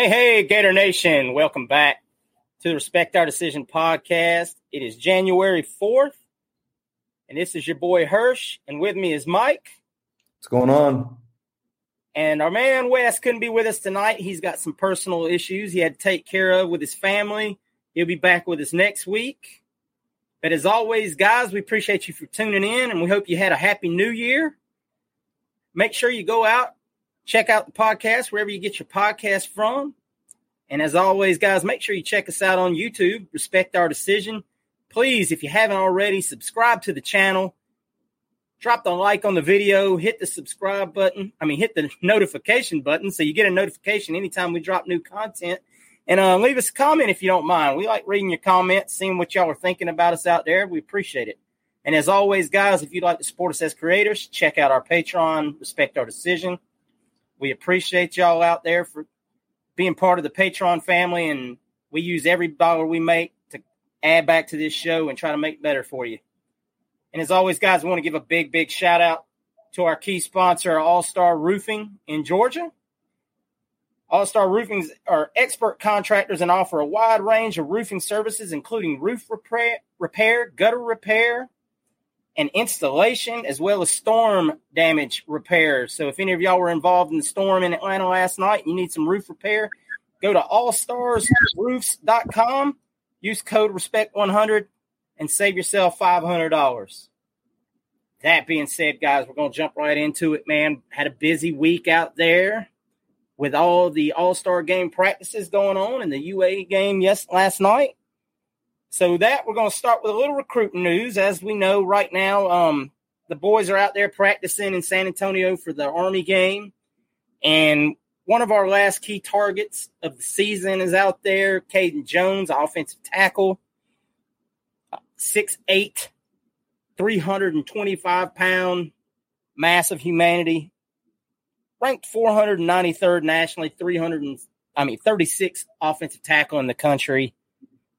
Hey, hey, Gator Nation. Welcome back to the Respect Our Decision podcast. It is January 4th, and this is your boy Hirsch, and with me is Mike. What's going on? And our man Wes couldn't be with us tonight. He's got some personal issues he had to take care of with his family. He'll be back with us next week. But as always, guys, we appreciate you for tuning in, and we hope you had a happy new year. Make sure you go out, check out the podcast wherever you get your podcast from. And as always, guys, make sure you check us out on YouTube. Respect our decision. Please, if you haven't already, subscribe to the channel. Drop the like on the video, hit the subscribe button. I mean, hit the notification button so you get a notification anytime we drop new content. And uh, leave us a comment if you don't mind. We like reading your comments, seeing what y'all are thinking about us out there. We appreciate it. And as always, guys, if you'd like to support us as creators, check out our Patreon, Respect Our Decision. We appreciate y'all out there for being part of the Patreon family, and we use every dollar we make to add back to this show and try to make better for you. And as always, guys, I want to give a big, big shout out to our key sponsor, All Star Roofing in Georgia. All Star Roofings are expert contractors and offer a wide range of roofing services, including roof repair, repair gutter repair, and installation, as well as storm damage repairs. So, if any of y'all were involved in the storm in Atlanta last night and you need some roof repair, go to allstarsroofs.com, use code RESPECT100, and save yourself $500. That being said, guys, we're going to jump right into it, man. Had a busy week out there with all the All Star game practices going on and the UA game yes last night. So that we're going to start with a little recruiting news. As we know right now, um, the boys are out there practicing in San Antonio for the Army game, and one of our last key targets of the season is out there. Caden Jones, offensive tackle, 6'8", 325 pound mass of humanity, ranked 493rd nationally, 300 and, I mean 36 offensive tackle in the country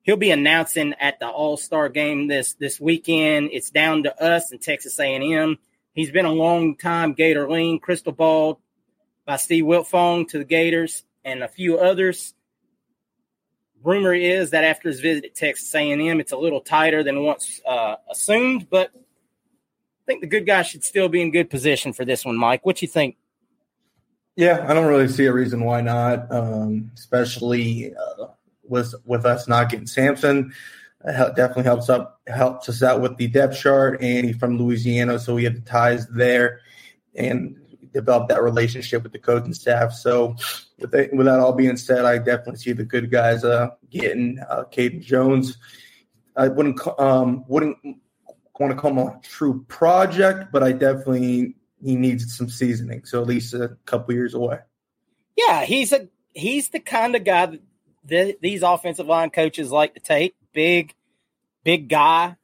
he'll be announcing at the All Star game this this weekend. It's down to us and Texas A and M. He's been a long time Gator lean, crystal ball by Steve Wiltfong to the Gators and a few others. Rumor is that after his visit at Texas A&M, it's a little tighter than once uh, assumed, but I think the good guy should still be in good position for this one, Mike. What do you think? Yeah, I don't really see a reason why not, um, especially uh, with with us not getting Samson. definitely helps up helps us out with the depth chart, and he's from Louisiana, so we have the ties there, and develop that relationship with the coaching staff. So, with, that, with that all being said, I definitely see the good guys uh, getting uh, Caden Jones. I wouldn't um, wouldn't want to call him a true project, but I definitely he needs some seasoning. So at least a couple years away. Yeah, he's a he's the kind of guy that the, these offensive line coaches like to take. Big, big guy,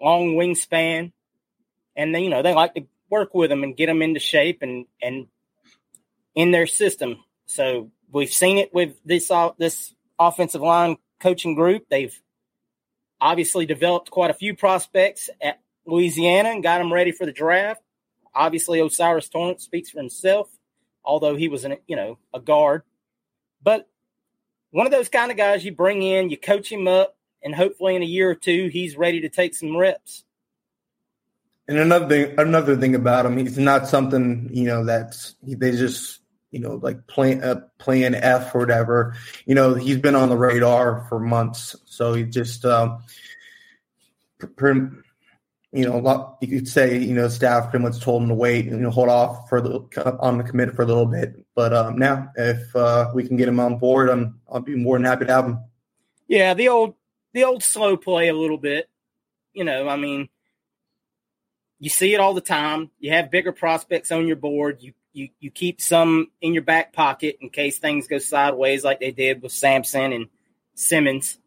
long wingspan, and then you know they like to work with them and get them into shape and and in their system. So we've seen it with this uh, this offensive line coaching group. They've obviously developed quite a few prospects at Louisiana and got them ready for the draft. Obviously, O'Cyrus Torrence speaks for himself, although he was an you know a guard. But one of those kind of guys you bring in, you coach him up, and hopefully in a year or two he's ready to take some reps. And another thing, another thing about him, he's not something you know that's they just you know like playing uh, playing F or whatever. You know he's been on the radar for months, so he just um, you know, a lot, you could say, you know, staff pretty much told him to wait and you know, hold off for the on the commit for a little bit. But um, now, if uh, we can get him on board, I'm I'll be more than happy to have him. Yeah, the old the old slow play a little bit. You know, I mean, you see it all the time. You have bigger prospects on your board. You you you keep some in your back pocket in case things go sideways, like they did with Samson and Simmons.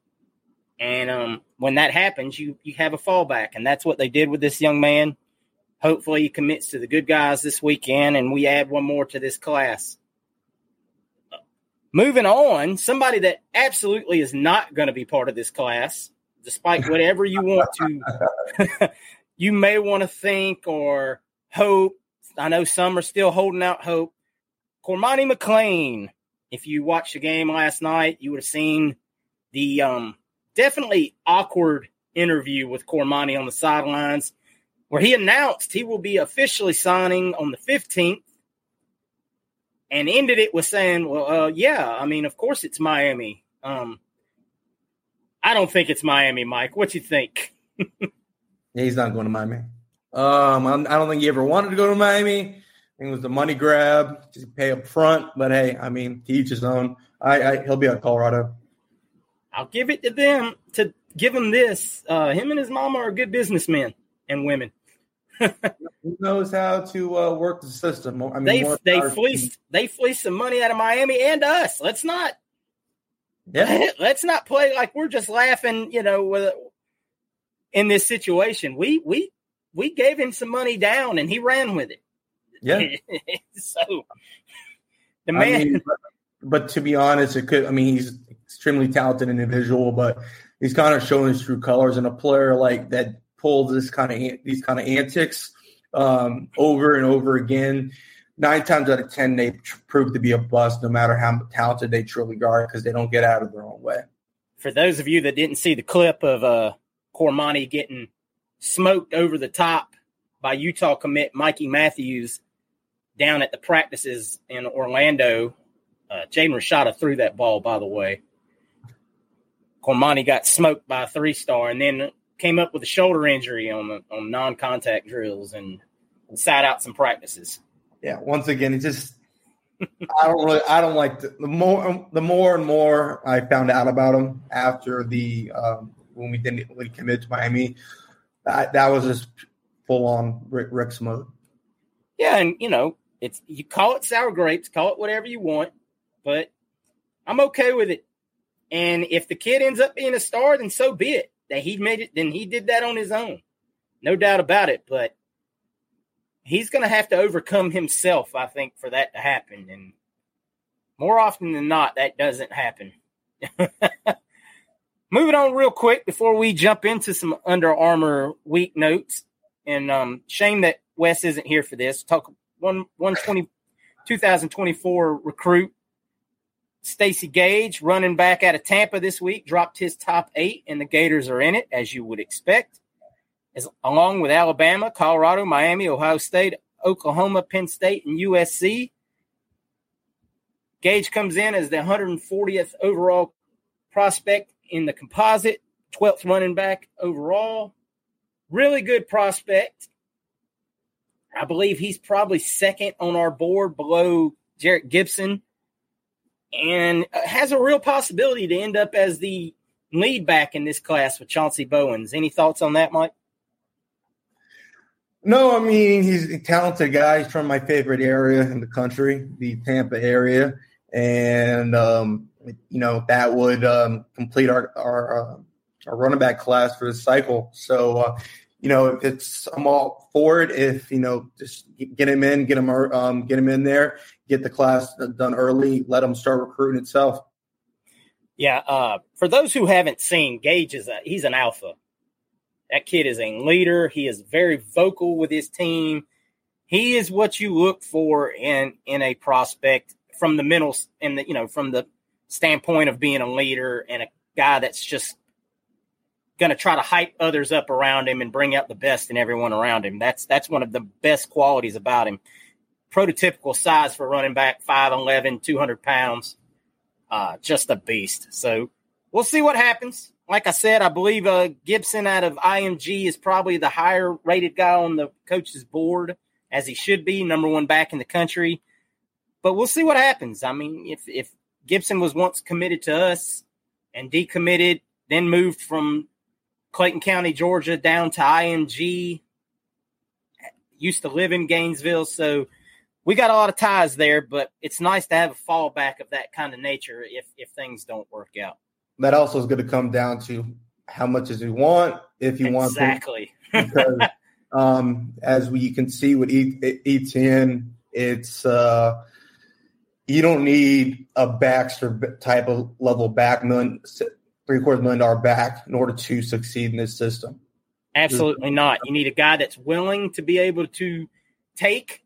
And um, when that happens, you you have a fallback, and that's what they did with this young man. Hopefully, he commits to the good guys this weekend, and we add one more to this class. Moving on, somebody that absolutely is not going to be part of this class, despite whatever you want to, you may want to think or hope. I know some are still holding out hope. Cormani McClain. If you watched the game last night, you would have seen the um, definitely awkward interview with Cormani on the sidelines where he announced he will be officially signing on the 15th and ended it with saying, well, uh, yeah, I mean, of course it's Miami. Um, I don't think it's Miami, Mike. What you think? yeah, he's not going to Miami. Um, I don't think he ever wanted to go to Miami. I think it was the money grab, just pay up front. But hey, I mean, to each his own. I, I he'll be at Colorado. I'll give it to them to give him this. Uh, him and his mama are good businessmen and women. Who knows how to uh, work the system? I mean, they they fleeced they fleeced some money out of Miami and us. Let's not yeah. Let's not play like we're just laughing. You know, with, in this situation, we we we gave him some money down and he ran with it. Yeah. so the man. I mean, but, but to be honest, it could. I mean, he's extremely talented individual, but he's kind of showing his true colors. And a player like that pulls this kind of these kind of antics um, over and over again. Nine times out of ten, they prove to be a bust, no matter how talented they truly are, because they don't get out of their own way. For those of you that didn't see the clip of uh, Cormani getting smoked over the top by Utah commit Mikey Matthews down at the practices in Orlando, uh, Jaden Rashada threw that ball, by the way. Cormani got smoked by a three star and then came up with a shoulder injury on the on non contact drills and sat out some practices. Yeah, once again, it just I don't really I don't like the, the, more the more and more I found out about him after the um, when we didn't when he committed to Miami. That that was just full on Rick, Rick's mode. Yeah, and you know it's you call it sour grapes, call it whatever you want, but I'm okay with it. And if the kid ends up being a star, then so be it. That he made it, then he did that on his own. No doubt about it. But he's going to have to overcome himself, I think, for that to happen. And more often than not, that doesn't happen. Moving on real quick before we jump into some Under Armour week notes. And um, shame that Wes isn't here for this. Talk one 120 2024 recruit Stacy Gage, running back out of Tampa this week, dropped his top eight, and the Gators are in it, as you would expect. As, along with Alabama, Colorado, Miami, Ohio State, Oklahoma, Penn State, and USC. Gage comes in as the 140th overall prospect in the composite 12th running back overall. Really good prospect. I believe he's probably second on our board below Jerrick Gibson and has a real possibility to end up as the lead back in this class with Chauncey Bowens. Any thoughts on that, Mike? No, I mean he's a talented guy. He's from my favorite area in the country, the Tampa area, and um, you know that would um, complete our our, uh, our running back class for this cycle. So, uh, you know, if it's I'm all for it. If you know, just get him in, get him um, get him in there, get the class done early, let them start recruiting itself. Yeah, uh, for those who haven't seen, Gage is a he's an alpha. That kid is a leader. He is very vocal with his team. He is what you look for in in a prospect from the mental and the you know from the standpoint of being a leader and a guy that's just going to try to hype others up around him and bring out the best in everyone around him. That's that's one of the best qualities about him. Prototypical size for running back, 5'11", 200 pounds uh, just a beast. So we'll see what happens. Like I said, I believe uh, Gibson out of IMG is probably the higher rated guy on the coach's board, as he should be, number one back in the country. But we'll see what happens. I mean, if if Gibson was once committed to us and decommitted, then moved from Clayton County, Georgia, down to IMG, used to live in Gainesville, so we got a lot of ties there, but it's nice to have a fallback of that kind of nature if if things don't work out. That also is going to come down to how much does he want, if you want exactly. because um, as we can see with Etienne, it's uh, you don't need a Baxter type of level back million three quarter million dollar back in order to succeed in this system. Absolutely not. You need a guy that's willing to be able to take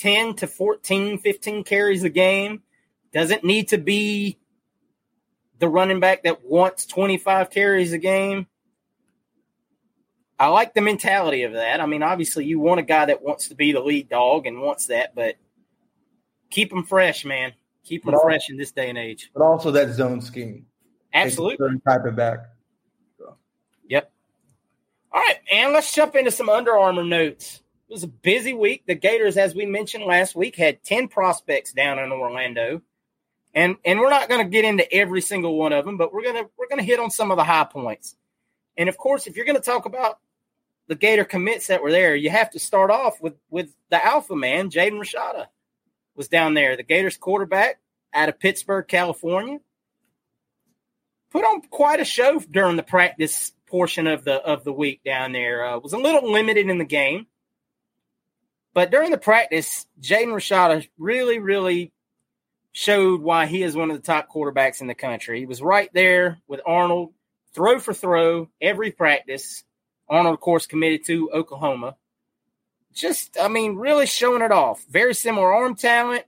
10 to 14, 15 carries a game. Doesn't need to be the running back that wants 25 carries a game. I like the mentality of that. I mean, obviously, you want a guy that wants to be the lead dog and wants that, but keep them fresh, man. Keep them fresh in this day and age. But also that zone scheme. Absolutely. Type of back. So. Yep. All right, and let's jump into some Under Armour notes. It was a busy week. The Gators, as we mentioned last week, had 10 prospects down in Orlando. And and we're not going to get into every single one of them, but we're going to we're going to hit on some of the high points. And of course, if you're going to talk about the Gator commits that were there, you have to start off with with the alpha man, Jaden Rashada, was down there. The Gators quarterback out of Pittsburg, California. Put on quite a show during the practice portion of the of the week down there. Uh, was a little limited in the game, but during the practice, Jaden Rashada really, really showed why he is one of the top quarterbacks in the country. He was right there with Arnold, throw for throw, every practice. Arnold, of course, committed to Oklahoma. Just, I mean, really showing it off. Very similar arm talent,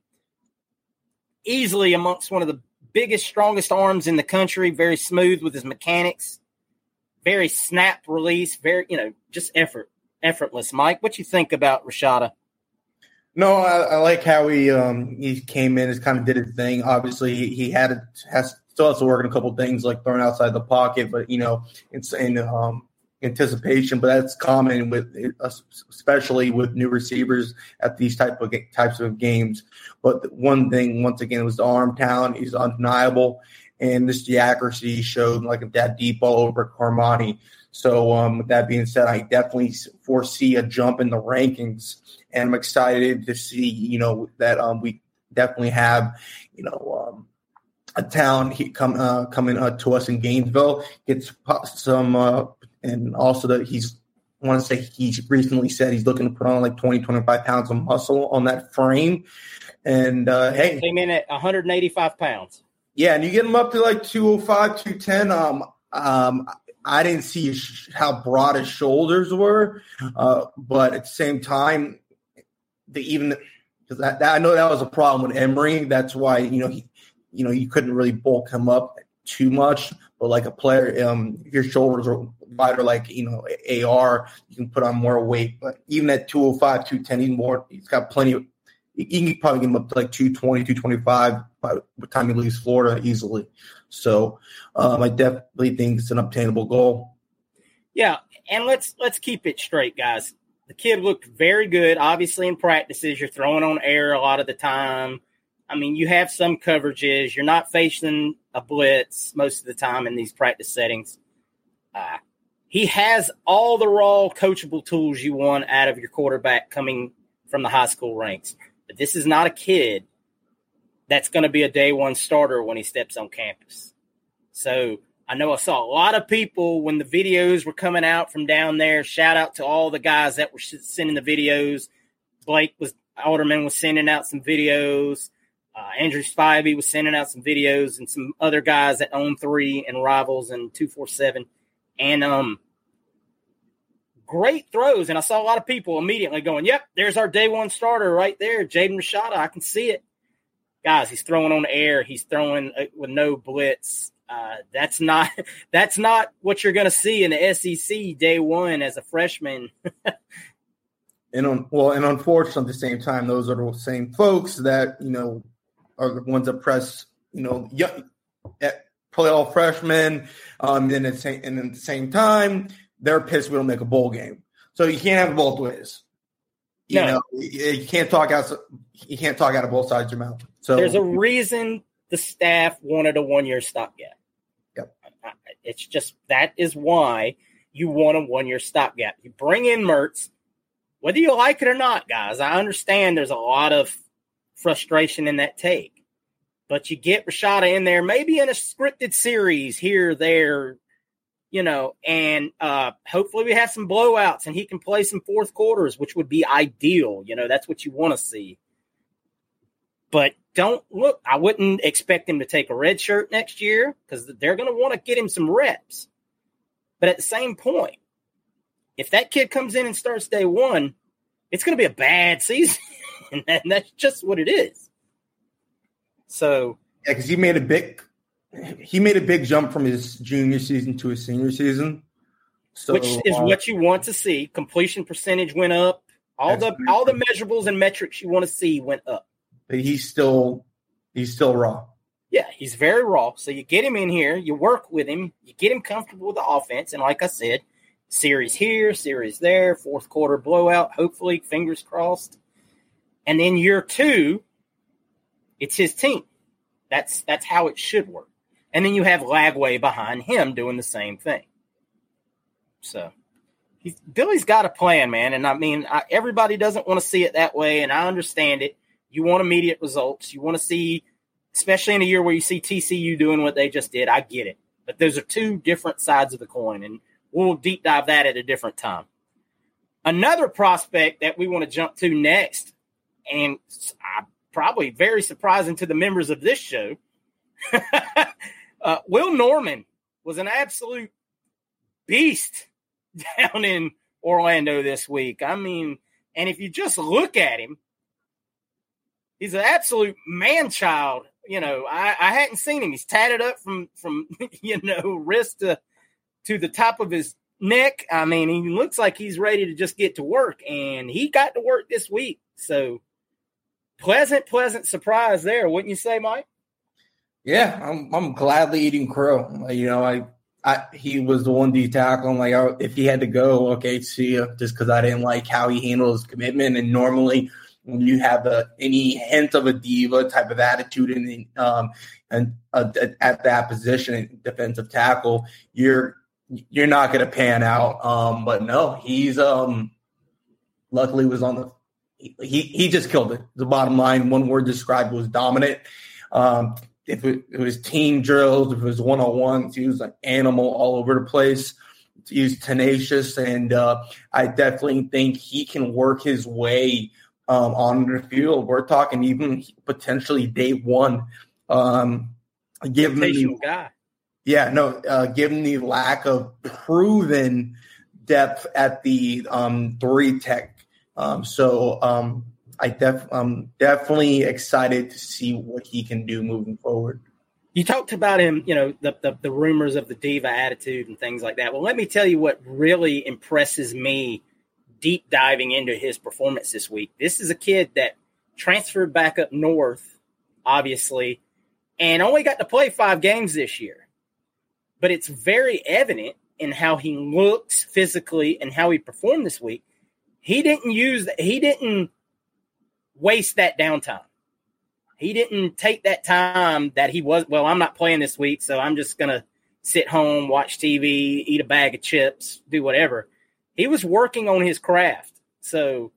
easily amongst one of the biggest, strongest arms in the country. Very smooth with his mechanics, very snap release, very, you know, just effort effortless. Mike, what you think about Rashada? No, I, I, like how he um, he came in and kind of did his thing. Obviously, he, he had to, has still has to work on a couple things like throwing outside the pocket, but you know, it's in um, anticipation. But that's common with especially with new receivers at these type of types of games. But one thing, once again, was the arm talent. He's undeniable, and this the accuracy showed like that deep ball over Cormani. So, um, with that being said, I definitely foresee a jump in the rankings, and I'm excited to see, you know, that um, we definitely have, you know, um, a town come uh, coming uh, to us in Gainesville gets some, uh, and also that he's. I want to say he recently said he's looking to put on like 20, 25 pounds of muscle on that frame. And uh, hey, came in at 185 pounds. Yeah, and you get him up to like 205, 210. Um, um, I didn't see how broad his shoulders were, uh, but at the same time, the even because I know that was a problem with Emory. That's why you know he, you know, you couldn't really bulk him up too much. But like a player, um, your shoulders are wider, like you know, AR, you can put on more weight. But even at 205, 210, he's more. He's got plenty of you can probably get him up to like 220, 225 by the time he leaves Florida easily. So um, I definitely think it's an obtainable goal. Yeah, and let's let's keep it straight, guys. The kid looked very good. Obviously, in practices, you're throwing on air a lot of the time. I mean, you have some coverages. You're not facing a blitz most of the time in these practice settings. Uh, he has all the raw coachable tools you want out of your quarterback coming from the high school ranks. But this is not a kid that's going to be a day one starter when he steps on campus. So I know I saw a lot of people when the videos were coming out from down there. Shout out to all the guys that were sending the videos. Blake was Alderman was sending out some videos. Uh, Andrew Spivey was sending out some videos, and some other guys that own Three and Rivals and Two Four Seven, and um, great throws. And I saw a lot of people immediately going, "Yep, there's our day one starter right there, Jaden Rashada. I can see it." Guys, he's throwing on the air. He's throwing uh, with no blitz. Uh, that's not that's not what you're going to see in the SEC day one as a freshman. and on well, and unfortunately, at the same time, those are the same folks that you know are the ones that press you know young, play all freshmen. Um, and, at the and at the same time, they're pissed we don't make a bowl game. So you can't have both ways. You no. know, you can't talk out. You can't talk out of both sides of your mouth. So there's a reason the staff wanted a one year stopgap. Yep. It's just that is why you want a one year stopgap. You bring in Mertz, whether you like it or not, guys. I understand there's a lot of frustration in that take, but you get Rashada in there, maybe in a scripted series here, there, you know, and uh, hopefully we have some blowouts and he can play some fourth quarters, which would be ideal. You know, that's what you want to see. But don't look, I wouldn't expect him to take a red shirt next year because they're going to want to get him some reps. But at the same point, if that kid comes in and starts day one, it's going to be a bad season. and that's just what it is. So, yeah, because he made a big, he made a big jump from his junior season to his senior season. So, which is uh, what you want to see. Completion percentage went up. All the all the measurables and metrics you want to see went up he's still he's still raw. Yeah, he's very raw. So you get him in here, you work with him, you get him comfortable with the offense, and like I said, series here, series there, fourth quarter blowout. Hopefully, fingers crossed. And then year two, it's his team. That's that's how it should work. And then you have Lagway behind him doing the same thing. So Billy's got a plan, man. And I mean, I, everybody doesn't want to see it that way, and I understand it. You want immediate results. You want to see, especially in a year where you see TCU doing what they just did. I get it. But those are two different sides of the coin, and we'll deep dive that at a different time. Another prospect that we want to jump to next, and probably very surprising to the members of this show, uh, Will Norman was an absolute beast down in Orlando this week. I mean, and if you just look at him, he's an absolute man child. You know, I, I hadn't seen him. He's tatted up from from you know wrist to to the top of his neck. I mean, he looks like he's ready to just get to work, and he got to work this week. So pleasant, pleasant surprise there, wouldn't you say, Mike? Yeah, I'm I'm gladly eating crow. You know, I I, he was the one D tackle. I'm like, oh, if he had to go, okay, see you, just because I didn't like how he handled his commitment. And normally, when you have a, any hint of a diva type of attitude in um, and uh, at that position, defensive tackle, you're you're not going to pan out. Um, but no, he's um, luckily was on the he he just killed it. The bottom line, one word described was dominant. Um, if it, it, was team drills, if it was one on ones, he was an animal all over the place. He's tenacious, and uh, I definitely think he can work his way um, on the field. We're talking even potentially day one. Um, given the, guy. Yeah, no, uh, given the lack of proven depth at the um, three tech. Um, so um, I def, I'm definitely excited to see what he can do moving forward. You talked about him, you know, the, the, the rumors of the diva attitude and things like that. Well, let me tell you what really impresses me deep diving into his performance this week. This is a kid that transferred back up north, obviously, and only got to play five games this year. But it's very evident in how he looks physically and how he performed this week. He didn't use he didn't waste that downtime. He didn't take that time that he was well, I'm not playing this week, so I'm just gonna sit home, watch TV, eat a bag of chips, do whatever. He was working on his craft. So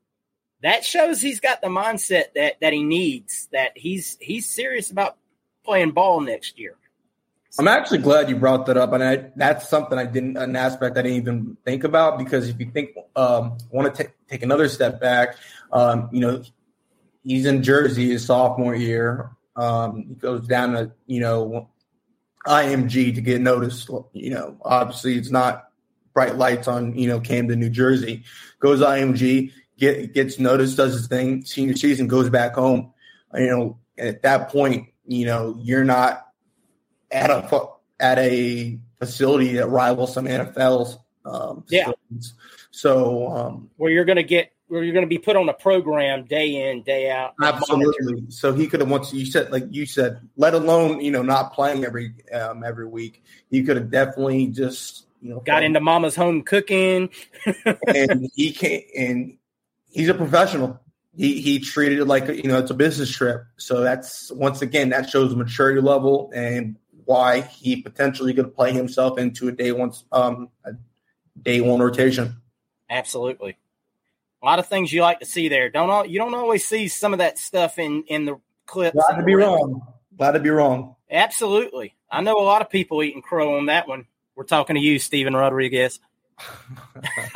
that shows he's got the mindset that that he needs, that he's he's serious about playing ball next year. I'm actually glad you brought that up, and I, that's something I didn't an aspect I didn't even think about because if you think um, want to take take another step back, um, you know, he's in Jersey his sophomore year. Um, he goes down to you know IMG to get noticed. You know, obviously it's not bright lights on you know Camden, New Jersey. Goes IMG, get gets noticed, does his thing. Senior season, goes back home. You know, at that point, you know you're not at a at a facility that rivals some NFL's. Um, yeah. So um, where you're going to get where you're going to be put on a program day in day out. Absolutely. So he could have once you said like you said, let alone you know not playing every um, every week. He could have definitely just you know got into mama's home cooking, and he can't. And he's a professional. He he treated it like you know it's a business trip. So that's once again that shows the maturity level and why he potentially could play himself into a day one um a day one rotation. Absolutely a lot of things you like to see there. Don't all, you don't always see some of that stuff in in the clips. Glad to be wrong. Glad to be wrong. Absolutely. I know a lot of people eating crow on that one. We're talking to you, Stephen Rodriguez.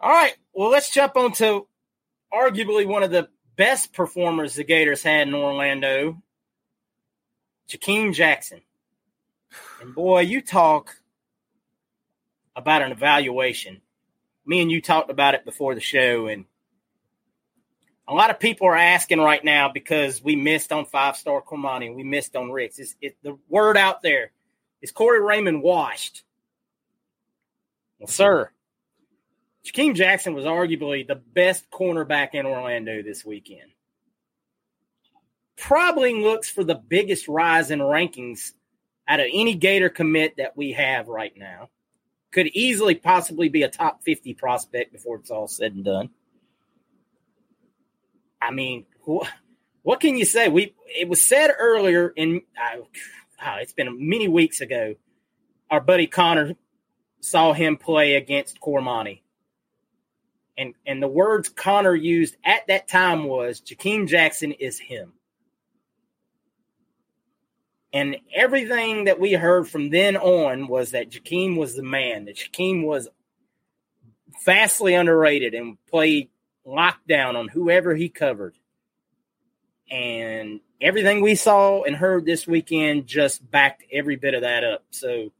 all right. Well, let's jump on to arguably one of the best performers the Gators had in Orlando, Jakeem Jackson. And boy, you talk about an evaluation me and you talked about it before the show, and a lot of people are asking right now because we missed on five star Cormani, and we missed on Ricks. It's, it, the word out there is Corey Raymond washed. Well, sir, Jakeem Jackson was arguably the best cornerback in Orlando this weekend. Probably looks for the biggest rise in rankings out of any Gator commit that we have right now could easily possibly be a top 50 prospect before it's all said and done. I mean, wh- what can you say? We it was said earlier in uh, it's been many weeks ago. Our buddy Connor saw him play against Cormani. And and the words Connor used at that time was Jakeem Jackson is him. And everything that we heard from then on was that Jakeem was the man, that Jakeem was vastly underrated and played lockdown on whoever he covered. And everything we saw and heard this weekend just backed every bit of that up. So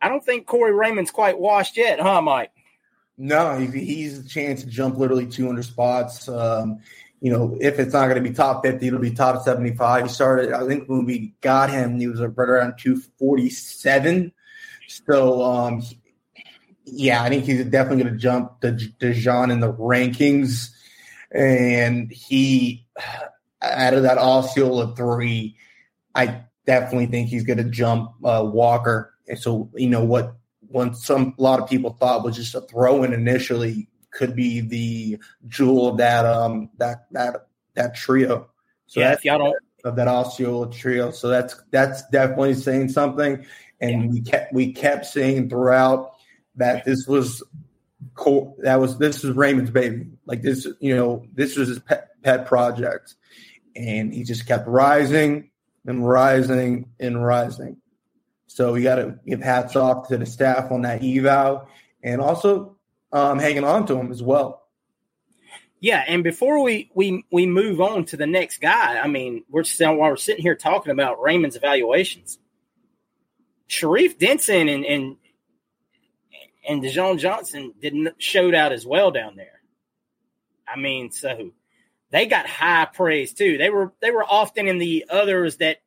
I don't think Corey Raymond's quite washed yet, huh, Mike? No, he's a chance to jump literally 200 spots. Um, you know, if it's not going to be top 50, it'll be top 75. He started, I think when we got him, he was right around 247. So, um, yeah, I think he's definitely going to jump the DeJean in the rankings. And he, out of that Osceola three, I definitely think he's going to jump uh, Walker. And so, you know, what when some a lot of people thought was just a throw in initially could be the jewel of that um that that that trio. So yeah, if y'all don't of that Osceola trio. So that's that's definitely saying something. And yeah. we kept we kept saying throughout that this was cool. That was this was Raymond's baby. Like this, you know, this was his pet, pet project, and he just kept rising and rising and rising. So we got to give hats off to the staff on that eval, and also um, hanging on to him as well. Yeah, and before we we we move on to the next guy, I mean, we're still while we're sitting here talking about Raymond's evaluations. Sharif Denson and and and Dijon Johnson didn't showed out as well down there. I mean, so they got high praise too. They were they were often in the others that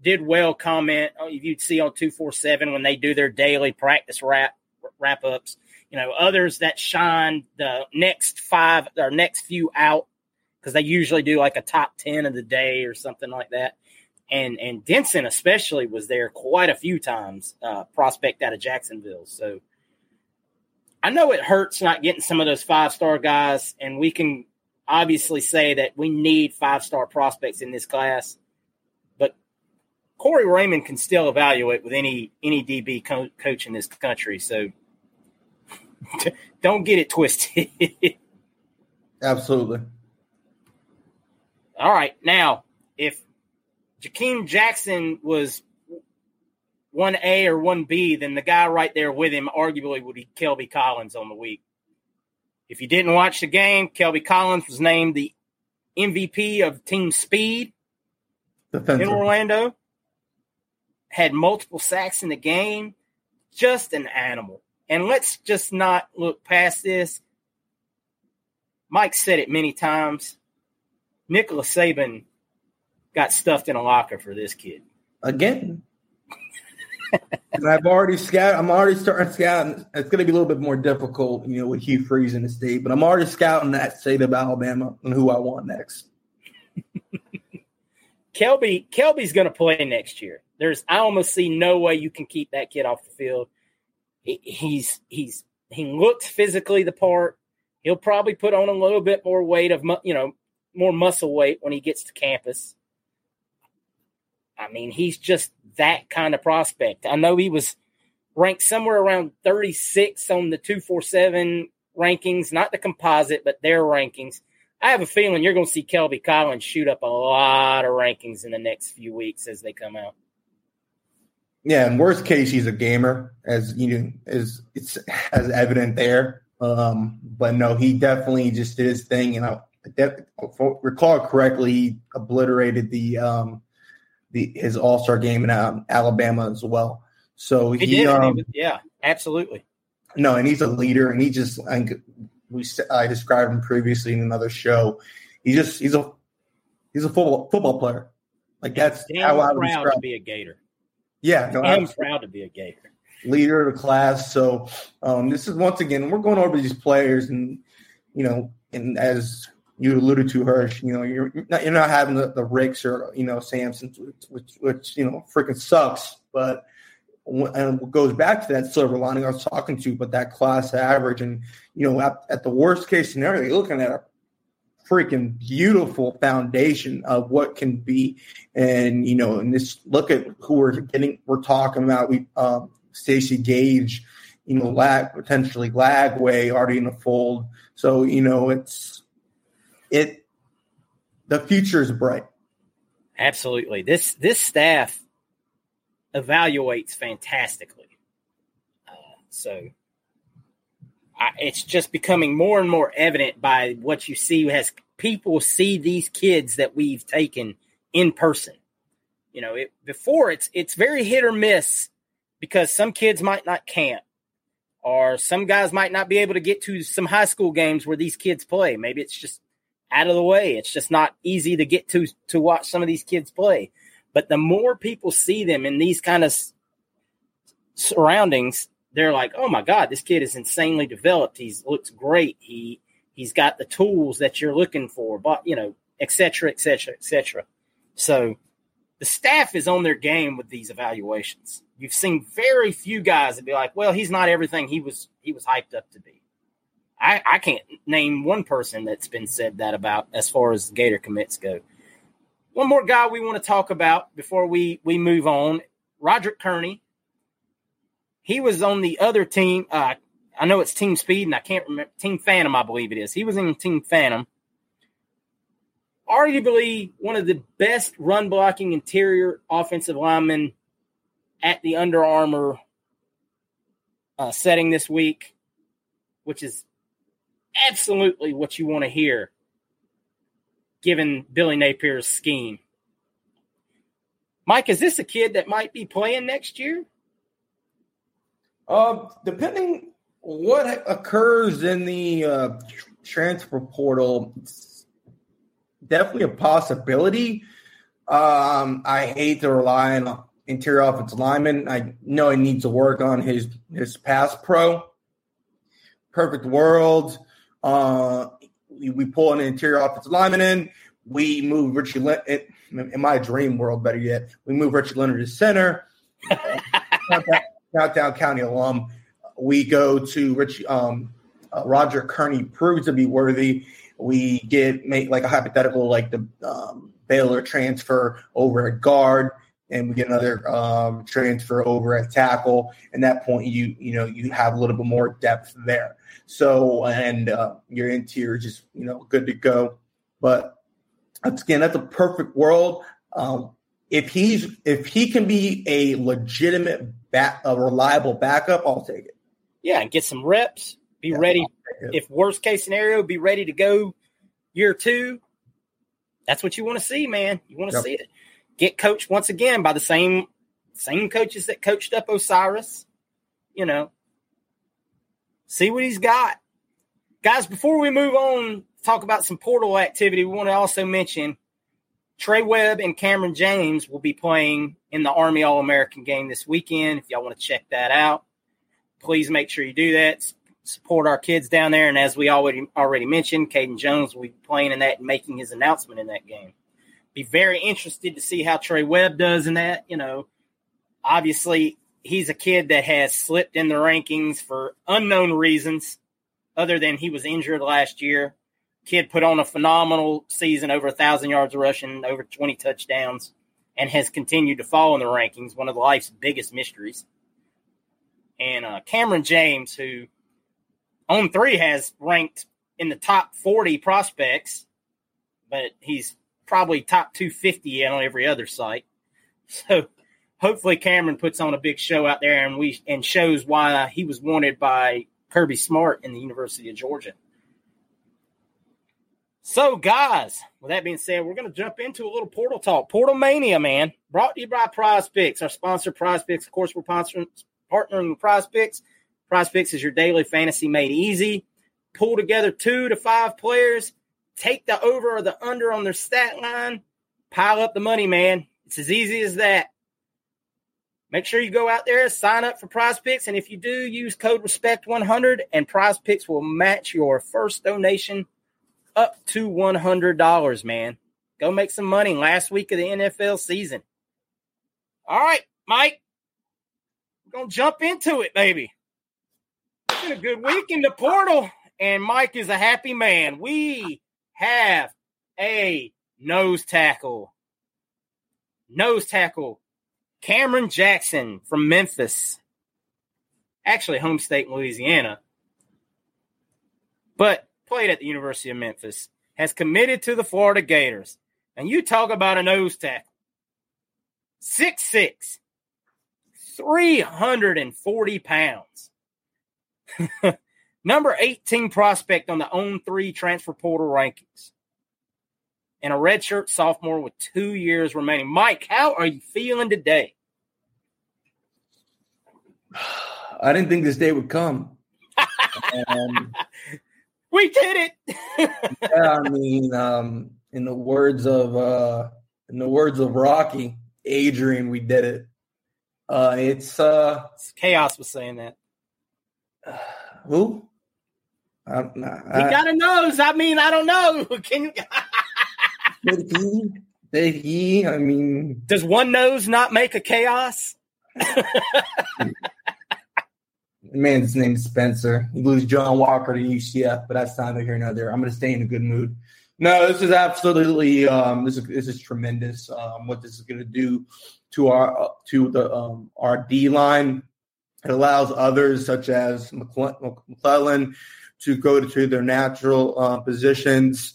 did well comment. If you'd see on two four seven when they do their daily practice wrap wrap ups you know, others that shine the next five or next few out because they usually do like a top 10 of the day or something like that. And, and Denson especially was there quite a few times, uh, prospect out of Jacksonville. So I know it hurts not getting some of those five star guys, and we can obviously say that we need five star prospects in this class. But Corey Raymond can still evaluate with any any DB co- coach in this country. So don't get it twisted. Absolutely. All right. Now, if Jakeem Jackson was 1A or 1B, then the guy right there with him arguably would be Kelby Collins on the week. If you didn't watch the game, Kelby Collins was named the MVP of team speed Defensive. in Orlando. Had multiple sacks in the game. Just an animal. And let's just not look past this. Mike said it many times. Nicholas Saban got stuffed in a locker for this kid. Again. And I've already scouted. I'm already starting scouting. It's going to be a little bit more difficult, you know, with Hugh Freeze in the state, but I'm already scouting that state of Alabama and who I want next. Kelby, Kelby's going to play next year. There's, I almost see no way you can keep that kid off the field. He, he's, he's, he looks physically the part. He'll probably put on a little bit more weight of, you know, more muscle weight when he gets to campus. I mean, he's just that kind of prospect. I know he was ranked somewhere around 36 on the 247 rankings, not the composite, but their rankings. I have a feeling you're going to see Kelby Collins shoot up a lot of rankings in the next few weeks as they come out. Yeah, in worst case, he's a gamer, as you know, is it's as evident there. Um, but no, he definitely just did his thing, and I, I recall correctly, he obliterated the um, the his All Star game in um, Alabama as well. So he, he, um, he was, yeah, absolutely. No, and he's a leader, and he just I, we I described him previously in another show. He just he's a he's a football football player. Like that's Damn how I would proud describe. to be a Gator. Yeah, no, I'm proud to be a Gator. Leader of the class. So um, this is once again we're going over these players, and you know, and as you alluded to Hirsch. You know, you're not you're not having the, the Ricks or you know Samson, which which you know freaking sucks. But and goes back to that silver lining I was talking to, but that class average, and you know, at, at the worst case scenario, you're looking at a freaking beautiful foundation of what can be. And you know, and this look at who we're getting. We're talking about we um, Stacy Gage, you know, lag potentially Lagway already in the fold. So you know, it's it the future is bright. Absolutely. This this staff evaluates fantastically. Uh, so I, it's just becoming more and more evident by what you see as people see these kids that we've taken in person. You know, it, before it's it's very hit or miss because some kids might not camp or some guys might not be able to get to some high school games where these kids play. Maybe it's just out of the way. It's just not easy to get to to watch some of these kids play. But the more people see them in these kind of surroundings, they're like, "Oh my God, this kid is insanely developed. He's looks great. He he's got the tools that you're looking for, but you know, etc., etc., etc." So the staff is on their game with these evaluations. You've seen very few guys that be like, "Well, he's not everything he was he was hyped up to be." I, I can't name one person that's been said that about as far as Gator commits go. One more guy we want to talk about before we we move on, Roderick Kearney. He was on the other team. Uh, I know it's Team Speed, and I can't remember Team Phantom. I believe it is. He was in Team Phantom. Arguably one of the best run blocking interior offensive linemen at the Under Armour uh, setting this week, which is absolutely what you want to hear given Billy Napier's scheme. Mike, is this a kid that might be playing next year? Uh, depending what occurs in the uh, transfer portal, it's definitely a possibility. Um, I hate to rely on interior offensive lineman. I know he needs to work on his his pass pro perfect world, uh, we, pull an interior offensive lineman in. We move Richie Leonard, in my dream world, better yet, we move Richie Leonard to center. Countdown County alum. We go to Rich um, uh, Roger Kearney proves to be worthy. We get make like a hypothetical like the um, Baylor transfer over at guard, and we get another um, transfer over at tackle. And that point, you you know you have a little bit more depth there. So and uh, your interior just you know good to go. But again, that's a perfect world. Um, if he's if he can be a legitimate back, a reliable backup, I'll take it. Yeah, and get some reps. Be yeah, ready. If worst case scenario, be ready to go year two. That's what you want to see, man. You want to yep. see it. Get coached once again by the same same coaches that coached up O'Cyrus. You know, see what he's got, guys. Before we move on, talk about some portal activity. We want to also mention Trey Webb and Kamran James will be playing in the Army All American game this weekend. If y'all want to check that out, please make sure you do that. Support our kids down there. And as we already already mentioned, Caden Jones will be playing in that and making his announcement in that game. Be very interested to see how Trey Webb does in that. You know, obviously he's a kid that has slipped in the rankings for unknown reasons, other than he was injured last year kid put on a phenomenal season, over a thousand yards rushing, over 20 touchdowns, and has continued to fall in the rankings. One of life's biggest mysteries. And uh, Kamran James, who On3 has ranked in the top 40 prospects, but he's probably top 250 on every other site. So hopefully Kamran puts on a big show out there and we and shows why he was wanted by Kirby Smart in the University of Georgia. So, guys, with that being said, we're going to jump into a little portal talk. Portal Mania, man, brought to you by Prize Picks, our sponsor, Prize Picks. Of course, we're partnering with Prize Picks. Prize Picks is your daily fantasy made easy. Pull together two to five players, take the over or the under on their stat line, pile up the money, man. It's as easy as that. Make sure you go out there, sign up for Prize Picks, and if you do, use code RESPECT100, and Prize Picks will match your first donation up to $100, man. Go make some money last week of the NFL season. All right, Mike. We're going to jump into it, baby. It's been a good week in the portal, and Mike is a happy man. We have a nose tackle. Nose tackle. Cameron Jackson from Memphis. Actually, home state Louisiana. But played at the University of Memphis, has committed to the Florida Gators. And you talk about a nose tackle. 6'6, 340 pounds. Number 18 prospect on the On3 transfer portal rankings. And a redshirt sophomore with two years remaining. Mike, how are you feeling today? I didn't think this day would come. um, we did it. yeah, I mean, um, in the words of uh, in the words of Rocky, Adrian, we did it. Uh, it's uh, chaos was saying that. Uh, who? I, he got a nose. I mean, I don't know. Can you? did he? Did he? I mean, does one nose not make a chaos? man's name is Spencer. You lose John Walker to UCF, but that's neither here nor there. I'm going to stay in a good mood. No, this is absolutely um, this is this is tremendous. Um, what this is going to do to our uh, to the um, our D line. It allows others such as McClellan to go to their natural uh, positions.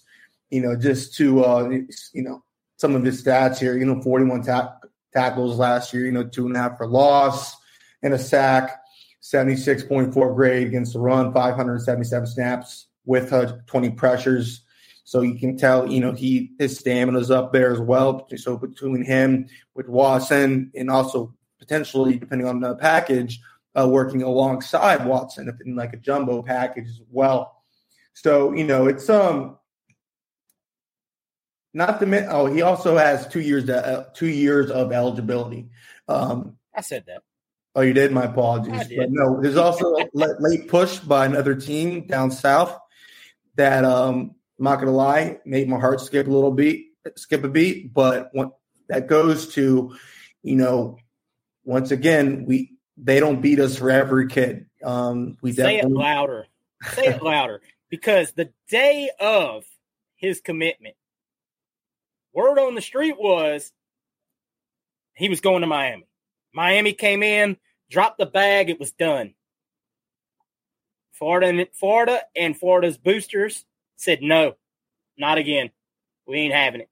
You know, just to uh, you know some of his stats here. You know, 41 ta- tackles last year. You know, two and a half for loss and a sack. 76.4 grade against the run, 577 snaps with uh, 20 pressures. So you can tell, you know, he his stamina's up there as well. So between him with Watson and also potentially, depending on the package, uh, working alongside Watson in like a jumbo package as well. So you know, it's um not the min- oh he also has two years uh, two years of eligibility. Um, I said that. Oh, you did. My apologies. But no, there's also a late push by another team down south that um, I'm not gonna lie, made my heart skip a little beat, skip a beat. But when, that goes to, you know, once again, we they don't beat us for every kid. Um, we say it louder. Say it louder because the day of his commitment, word on the street was he was going to Miami. Miami came in, dropped the bag, it was done. Florida and Florida and Florida's boosters said no, not again. We ain't having it.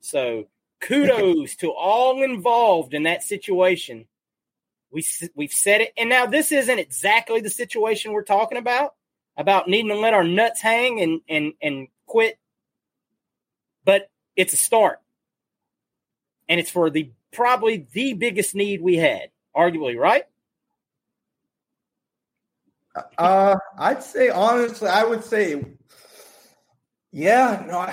So kudos to all involved in that situation. We we've said it, and now this isn't exactly the situation we're talking about about needing to let our nuts hang and and and quit, but it's a start, and it's for the probably the biggest need we had, arguably, right? Uh, I'd say honestly, I would say, yeah, no,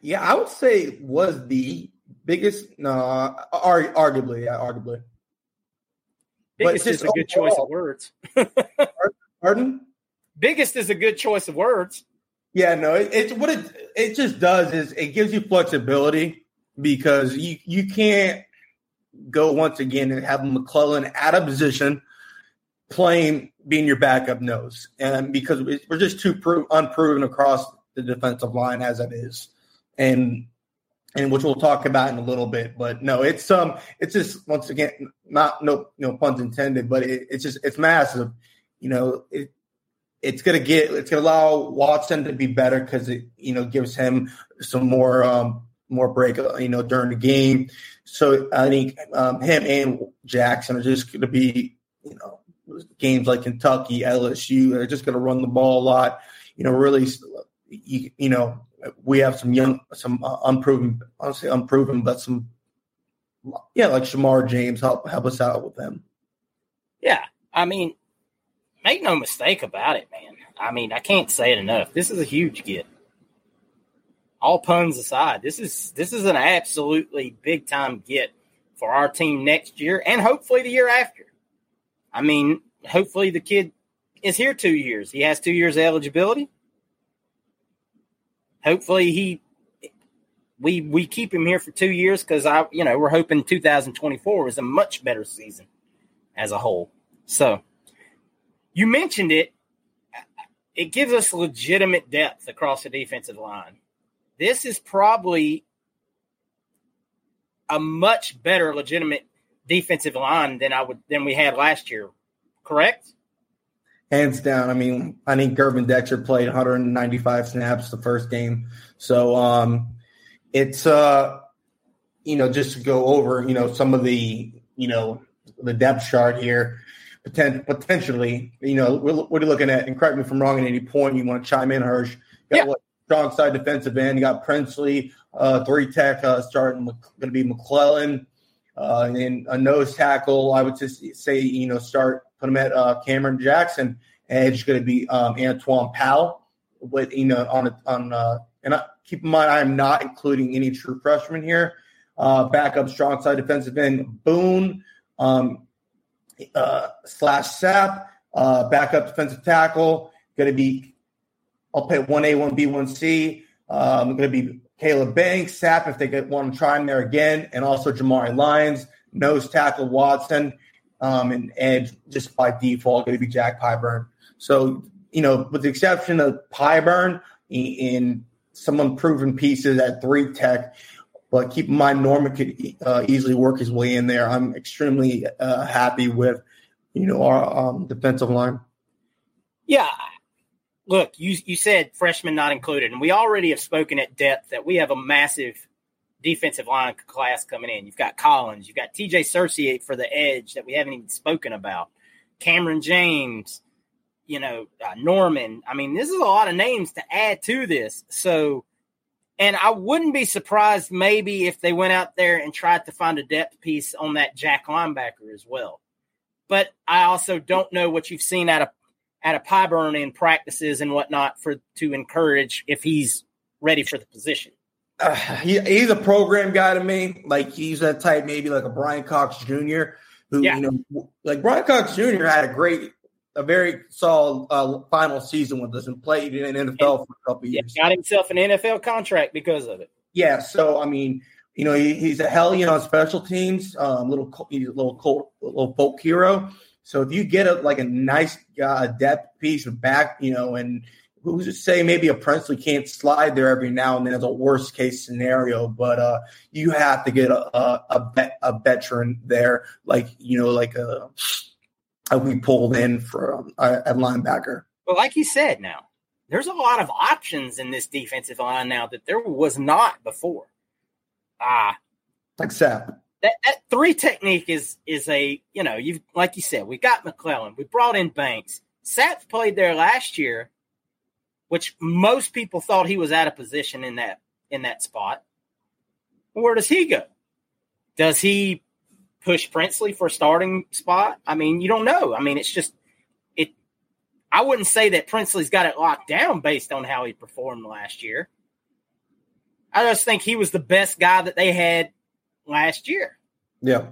yeah, I would say was the biggest. No, ar- arguably, yeah, arguably. Biggest is a good overall. choice of words. Pardon? Biggest is a good choice of words. Yeah, no, it, it's what it it just does is it gives you flexibility because you you can't go once again and have McClellan out of position playing being your backup nose, and because we're just too pro- unproven across the defensive line as it is, and and which we'll talk about in a little bit. But no, it's um, it's just once again not no no puns intended, but it, it's just it's massive. You know, it it's gonna get it's gonna allow Watson to be better because it you know gives him some more um more break you know during the game. So I think um, him and Jackson are just gonna be you know games like Kentucky, LSU are just gonna run the ball a lot. You know, really, you, you know we have some young, some uh, unproven, honestly unproven, but some, yeah, like Shemar James help help us out with them. Yeah, I mean, make no mistake about it, man. I mean, I can't say it enough. This is a huge get. All puns aside, this is this is an absolutely big time get for our team next year and hopefully the year after. I mean, hopefully the kid is here two years. He has two years eligibility hopefully he we we keep him here for two years because I you know we're hoping 2024 is a much better season as a whole. So you mentioned it. It gives us legitimate depth across the defensive line. This is probably a much better legitimate defensive line than I would than we had last year. Correct? Hands down. I mean, I think Gervon Dexter played 195 snaps the first game, so um, it's uh, you know just to go over you know some of the you know the depth chart here. Potent, potentially, you know, what are you looking at? And correct me if I'm wrong at any point. You want to chime in, Hirsch? Got yeah. what strong side defensive end. You got Princely, uh, three tech uh, starting going to be McClellan, uh, and a nose tackle. I would just say you know start put him at uh, Cameron Jackson. Edge is going to be um, Antoine Powell. With you know on on uh, and I, keep in mind I am not including any true freshmen here. Uh, backup strong side defensive end Boone um, uh, slash Sapp. Uh, backup defensive tackle going to be I'll pay one A one B one C. Um, going to be Caleb Banks, Sapp if they get want to try him there again, and also Jamari Lyons, nose tackle Watson, um, and edge just by default going to be Jack Pyburn. So, you know, with the exception of Pyburn in some unproven pieces at three tech, but keep in mind Norman could uh, easily work his way in there. I'm extremely uh, happy with, you know, our um, defensive line. Yeah. Look, you you said freshmen not included, and we already have spoken at depth that we have a massive defensive line class coming in. You've got Collins, you've got TJ Searcy for the edge that we haven't even spoken about, Kamran James, you know, uh, Norman. I mean, this is a lot of names to add to this. So, and I wouldn't be surprised maybe if they went out there and tried to find a depth piece on that Jack linebacker as well. But I also don't know what you've seen out of out of Pyburn in practices and whatnot for to encourage if he's ready for the position. Uh, he, he's a program guy to me. Like he's that type, maybe like a Brenton Cox Jr. who Yeah. you know, like Brenton Cox Jr. had a great, a very solid uh, final season with us and played in the NFL for a couple Yeah, years. got himself an NFL contract because of it. Yeah, so I mean, you know, he, he's a hell, hellion on special teams. Um, little, he's a little, cold, little folk hero. So if you get a like a nice uh, depth piece of back, you know, and who's to say maybe a Princely can't slide there every now and then as a worst case scenario, but uh, you have to get a a, a, a veteran there, like you know, like a, a we pulled in for um, a, a linebacker. But like you said, now there's a lot of options in this defensive line now that there was not before. Ah, Like Sapp. that that three technique is is a you know you've like you said we got McClellan, we brought in Banks. Sapp played there last year, which most people thought he was out of position in that in that spot. Where does he go? Does he push Princely for a starting spot? I mean, you don't know. I mean, it's just it. I wouldn't say that Princely's got it locked down based on how he performed last year. I just think he was the best guy that they had last year. Yeah.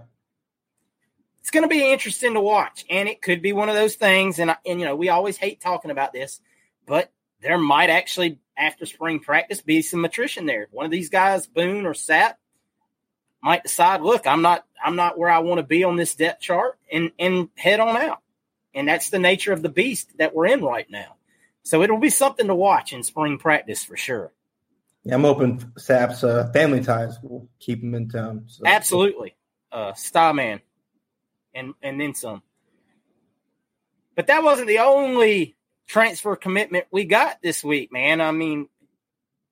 It's going to be interesting to watch, and it could be one of those things. And and you know, we always hate talking about this, but there might actually after spring practice be some attrition there. One of these guys, Boone or Sapp, might decide, look, I'm not, I'm not where I want to be on this depth chart, and and head on out. And that's the nature of the beast that we're in right now. So it'll be something to watch in spring practice for sure. Yeah, I'm hoping Sapp's uh, family ties will keep him in town. So. Absolutely. Uh Starman. And and then some. But that wasn't the only transfer commitment we got this week, man. I mean,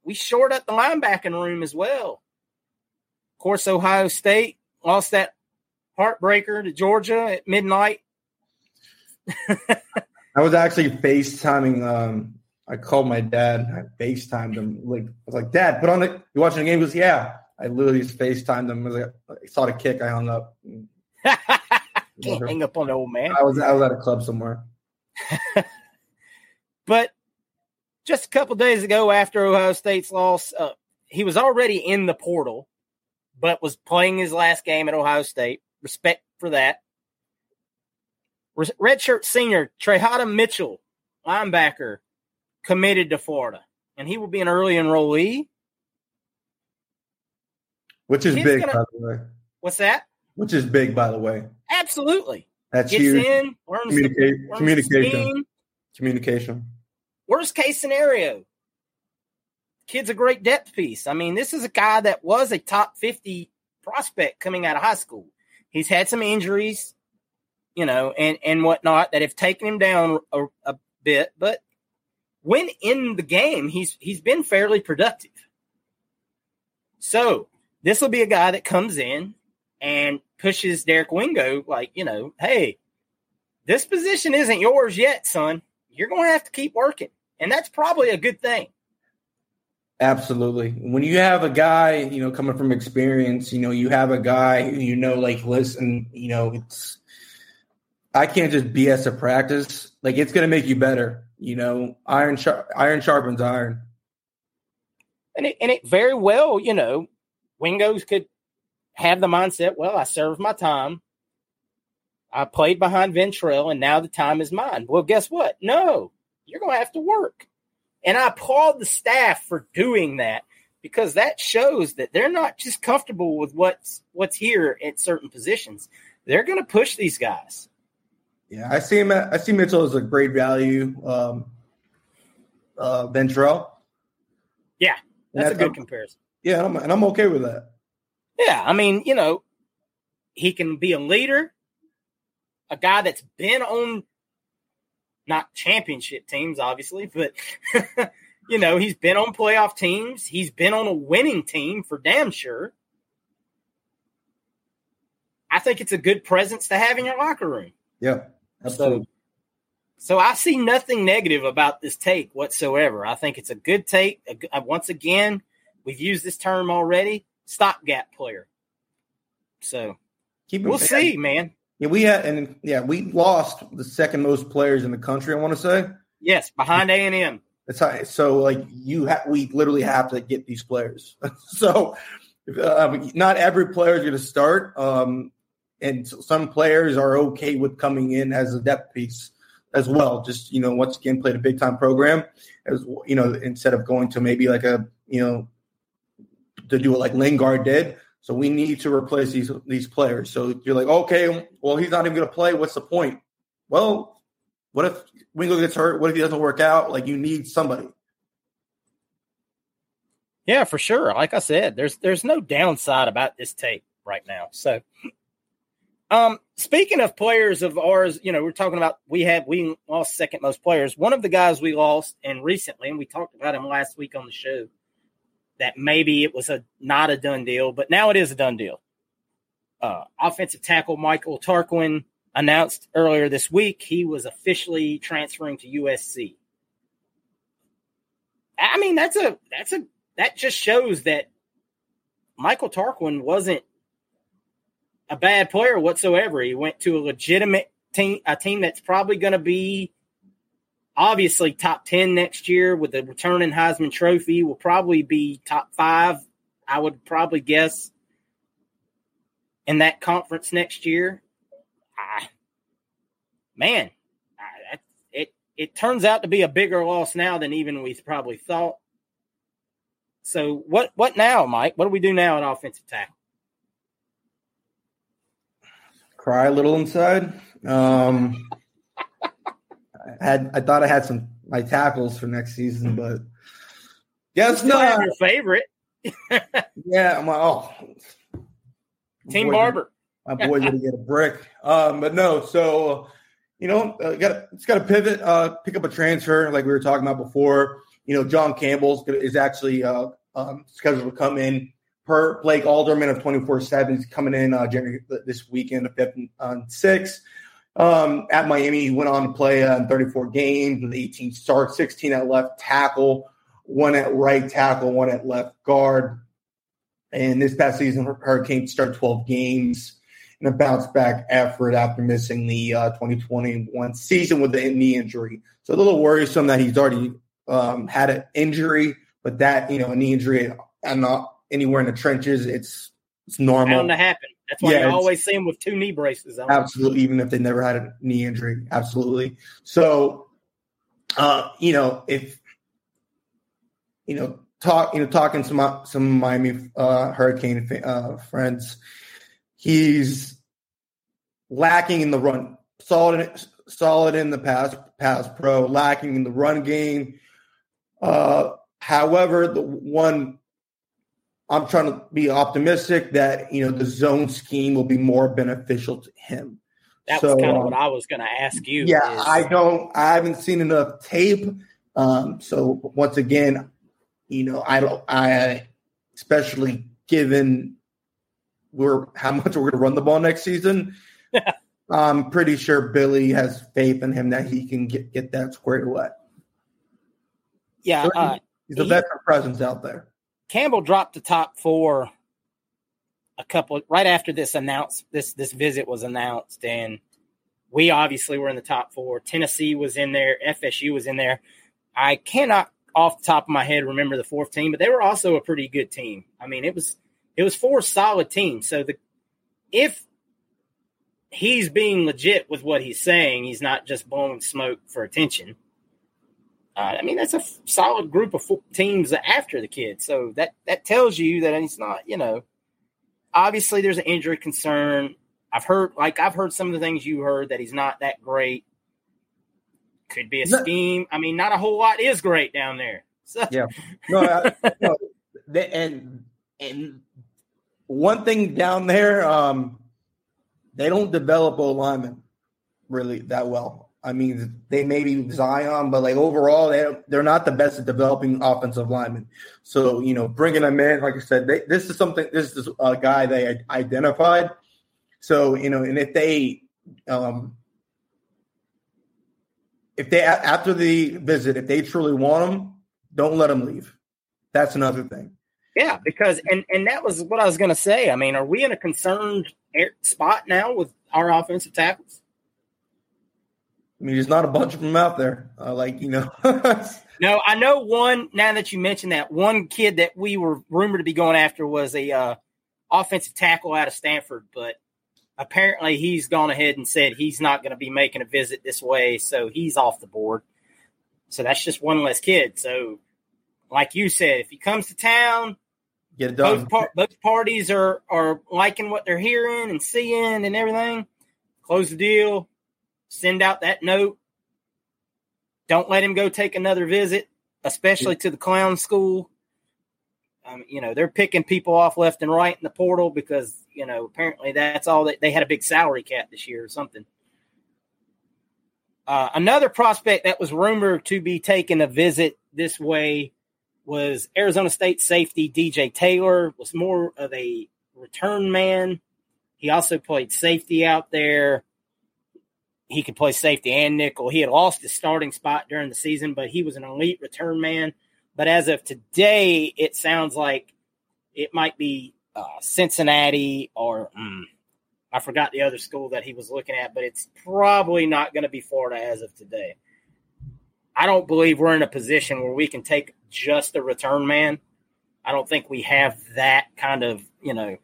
we shored up the linebacking room as well. Of course, Ohio State lost that heartbreaker to Georgia at midnight. I was actually FaceTiming. Um, I called my dad. I FaceTimed him. Like I was like, Dad, put on the. You watching the game? He goes, Yeah. I literally just FaceTimed him. I, was like, I saw the kick. I hung up. Can't hang up on the old man. I was I was at a club somewhere. But just a couple days ago, after Ohio State's loss, uh, he was already in the portal, but was playing his last game at Ohio State. Respect for that. Redshirt senior Teradja Mitchell, linebacker, committed to Florida, and he will be an early enrollee. Which is He's big, gonna- by the way. What's that? Which is big, by the way. Absolutely. That's Gets huge. in, learns, the, learns communication. Communication. Worst case scenario, kid's a great depth piece. I mean, this is a guy that was a top 50 prospect coming out of high school. He's had some injuries, you know, and, and whatnot that have taken him down a, a bit, but when in the game, he's he's been fairly productive. So this will be a guy that comes in and pushes Derek Wingo like, you know, hey, this position isn't yours yet, son. You're going to have to keep working. And that's probably a good thing. Absolutely. When you have a guy, you know, coming from experience, you know, you have a guy who you know, like, listen, you know, it's, I can't just BS a practice. Like, it's going to make you better. You know, iron, sharp, iron sharpens iron. And it, and it very well, you know, Wingos could have the mindset, well, I served my time. I played behind Ventrell, and now the time is mine. Well, guess what? No, you're going to have to work. And I applaud the staff for doing that because that shows that they're not just comfortable with what's what's here at certain positions. They're going to push these guys. Yeah, I see him. I see Mitchell as a great value. Um, uh, Ventrell. Yeah, that's a good I'm- comparison. Yeah, and I'm, and I'm okay with that. Yeah, I mean, you know, he can be a leader, a guy that's been on not championship teams, obviously, but you know, he's been on playoff teams. He's been on a winning team for damn sure. I think it's a good presence to have in your locker room. Yeah, absolutely. So I see nothing negative about this take whatsoever. I think it's a good take. Uh, Once again, we've used this term already stopgap player. So Keep we'll see, man. Yeah, we had, and yeah, we lost the second most players in the country. I want to say Yes, behind A and M. that's how. So, like, you have, we literally have to get these players. so, um, not every player is going to start, um, and some players are okay with coming in as a depth piece as well. Just you know, once again, played a big time program as you know, instead of going to maybe like a you know to do it like Lingard did. So we need to replace these these players. So you're like, okay, well, he's not even going to play. What's the point? Well, what if Wingo gets hurt? What if he doesn't work out? Like you need somebody. Yeah, for sure. Like I said, there's there's no downside about this tape right now. So um, speaking of players of ours, you know, we're talking about we had we lost second most players. One of the guys we lost and recently, and we talked about him last week on the show, that maybe it was a not a done deal, but now it is a done deal. Uh, offensive tackle Michael Tarquin announced earlier this week he was officially transferring to USC. I mean, that's a that's a that just shows that Michael Tarquin wasn't a bad player whatsoever. He went to a legitimate team, a team that's probably going to be obviously top 10 next year with the returning Heisman Trophy, will probably be top five, I would probably guess, in that conference next year. I, man, I, it, it turns out to be a bigger loss now than even we probably thought. So what what now, Mike? What do we do now at offensive tackle? cry a little inside. Um, I had I thought I had some my tackles for next season, but guess not. Your favorite? yeah, I'm like, oh, Team Barber. my boy's gonna get a brick. Um, but no, so you know, uh, got it's got to pivot, uh, pick up a transfer like we were talking about before. You know, John Campbell's is actually uh, um, scheduled to come in per Blake Alderman of 24 7 is coming in uh, January, this weekend, the fifth on six. Um, at Miami, he went on to play uh, 34 games with 18 starts, 16 at left tackle, one at right tackle, one at left guard. And this past season, Hurricane started 12 games in a bounce back effort after missing the uh, 2021 season with the knee injury. So a little worrisome that he's already um, had an injury, but that, you know, a knee injury and not anywhere in the trenches. It's it's normal. Bound to happen. That's why yeah, you always see them with two knee braces on. Absolutely, even if they never had a knee injury. Absolutely. So, uh, you know, if you know, talk, you know, talking to some some Miami uh, Hurricane uh, friends, he's lacking in the run. Solid, solid in the pass, pass pro, lacking in the run game. Uh, however, the one I'm trying to be optimistic that you know the zone scheme will be more beneficial to him. That so, was kind of um, what I was going to ask you. Yeah, is. I don't. I haven't seen enough tape. Um, so once again, you know, I don't. I especially given we're how much we're going to run the ball next season. I'm pretty sure Billy has faith in him that he can get get that squared away. Yeah, uh, he's a veteran presence out there. Campbell dropped the top four a couple right after this announced this this visit was announced, and we obviously were in the top four. Tennessee was in there, FSU was in there. I cannot off the top of my head remember the fourth team, but they were also a pretty good team. I mean, it was it was four solid teams. So the if he's being legit with what he's saying, he's not just blowing smoke for attention. Uh, I mean, that's a f- solid group of teams after the kid. So that that tells you that he's not, you know, obviously there's an injury concern. I've heard, like I've heard some of the things you heard that he's not that great. Could be a scheme. I mean, not a whole lot is great down there. So. Yeah. No, I, no and and one thing down there, um, they don't develop O linemen really that well. I mean, they may be Zion, but like overall, they they're not the best at developing offensive linemen. So you know, bringing them in, like I said, they, this is something. This is a guy they identified. So you know, and if they, um, if they after the visit, if they truly want them, don't let them leave. That's another thing. Yeah, because and and that was what I was going to say. I mean, are we in a concerned spot now with our offensive tackles? I mean, there's not a bunch of them out there. Uh, like you know. no, I know one. Now that you mentioned that, one kid that we were rumored to be going after was a uh, offensive tackle out of Stanford, but apparently he's gone ahead and said he's not going to be making a visit this way, so he's off the board. So that's just one less kid. So, like you said, if he comes to town, get it done. Both, par- both parties are are liking what they're hearing and seeing and everything. Close the deal. Send out that note. Don't let him go take another visit, especially to the clown school. Um, you know, they're picking people off left and right in the portal because, you know, apparently that's all that they had a big salary cap this year or something. Uh, another prospect that was rumored to be taking a visit this way was Arizona State safety DJ Taylor, was more of a return man. He also played safety out there. He could play safety and nickel. He had lost his starting spot during the season, but he was an elite return man. But as of today, it sounds like it might be uh, Cincinnati or mm, I forgot the other school that he was looking at, but it's probably not going to be Florida as of today. I don't believe we're in a position where we can take just a return man. I don't think we have that kind of, you know,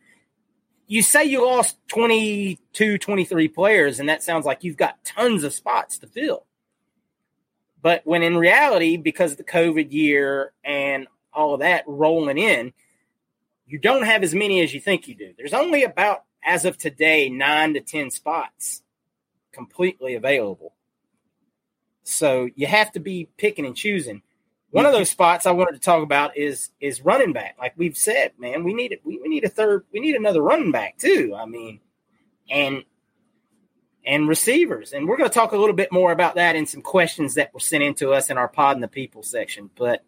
you say you lost 22, 23 players, and that sounds like you've got tons of spots to fill. But when in reality, because of the COVID year and all of that rolling in, you don't have as many as you think you do. There's only about, as of today, nine to 10 spots completely available. So you have to be picking and choosing. One of those spots I wanted to talk about is is running back. Like we've said, man, we need it. We, we need a third. We need another running back too. I mean, and and receivers. And we're going to talk a little bit more about that in some questions that were sent in to us in our pod and the people section. But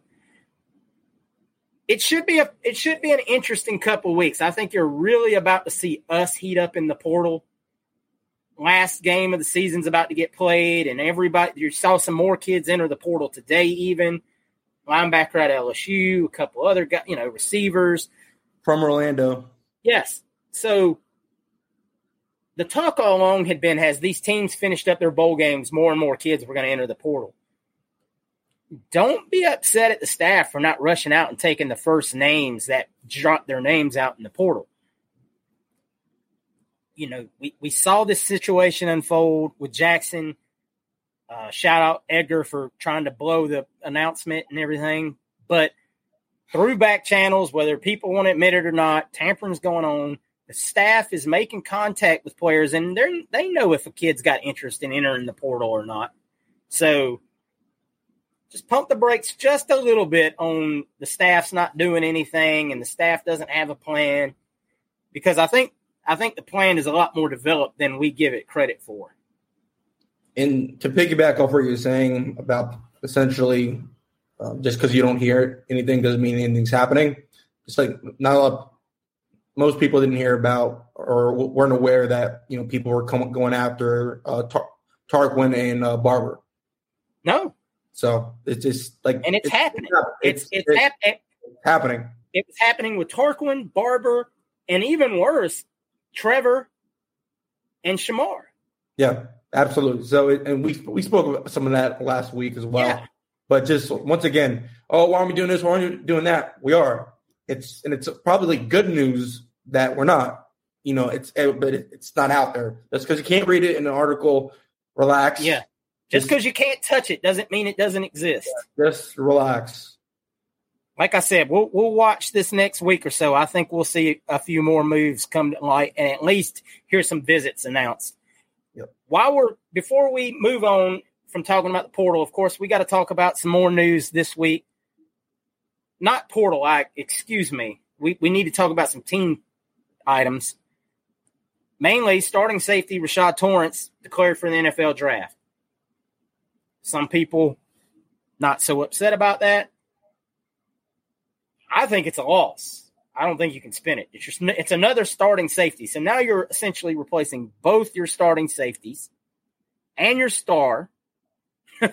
it should be a it should be an interesting couple weeks. I think you're really about to see us heat up in the portal. Last game of the season's about to get played, and everybody you saw some more kids enter the portal today, even linebacker at LSU, a couple other guys, you know, receivers from Orlando. Yes. So the talk all along had been as these teams finished up their bowl games, more and more kids were going to enter the portal. Don't be upset at the staff for not rushing out and taking the first names that dropped their names out in the portal. You know, we, we saw this situation unfold with Jackson. Uh, shout out Edgar for trying to blow the announcement and everything. But through back channels, whether people want to admit it or not, tampering's going on the staff is making contact with players and they they know if a kid's got interest in entering the portal or not. So just pump the brakes just a little bit on the staff's not doing anything and the staff doesn't have a plan because I think I think the plan is a lot more developed than we give it credit for. And to piggyback off what you're saying about essentially um, just because you don't hear anything doesn't mean anything's happening. Just like not a lot most people didn't hear about or weren't aware that you know people were coming, going after uh, Tar- Tarquin and uh, Barber. No. So it's just like and it's, it's happening. It's it's, it's, it's happening. It was happening with Tarquin, Barber, and even worse, Trevor and Shemar. Yeah, absolutely. So and we we spoke about some of that last week as well. Yeah. But just once again, oh, why are we doing this? Why are we doing that? We are it's and it's probably good news that we're not. You know, it's eh, but it's not out there. That's because you can't read it in an article, relax. Yeah. Just because you can't touch it doesn't mean it doesn't exist. Yeah, just relax. Like I said, we'll we'll watch this next week or so. I think we'll see a few more moves come to light, and at least hear some visits announced. While we're before we move on from talking about the portal, of course, we got to talk about some more news this week not portal. I excuse me. We we need to talk about some team items. Mainly, starting safety Rashad Torrence declared for the NFL draft. Some people not so upset about that. I think it's a loss. I don't think you can spin it. It's just it's another starting safety. So now you're essentially replacing both your starting safeties and your star.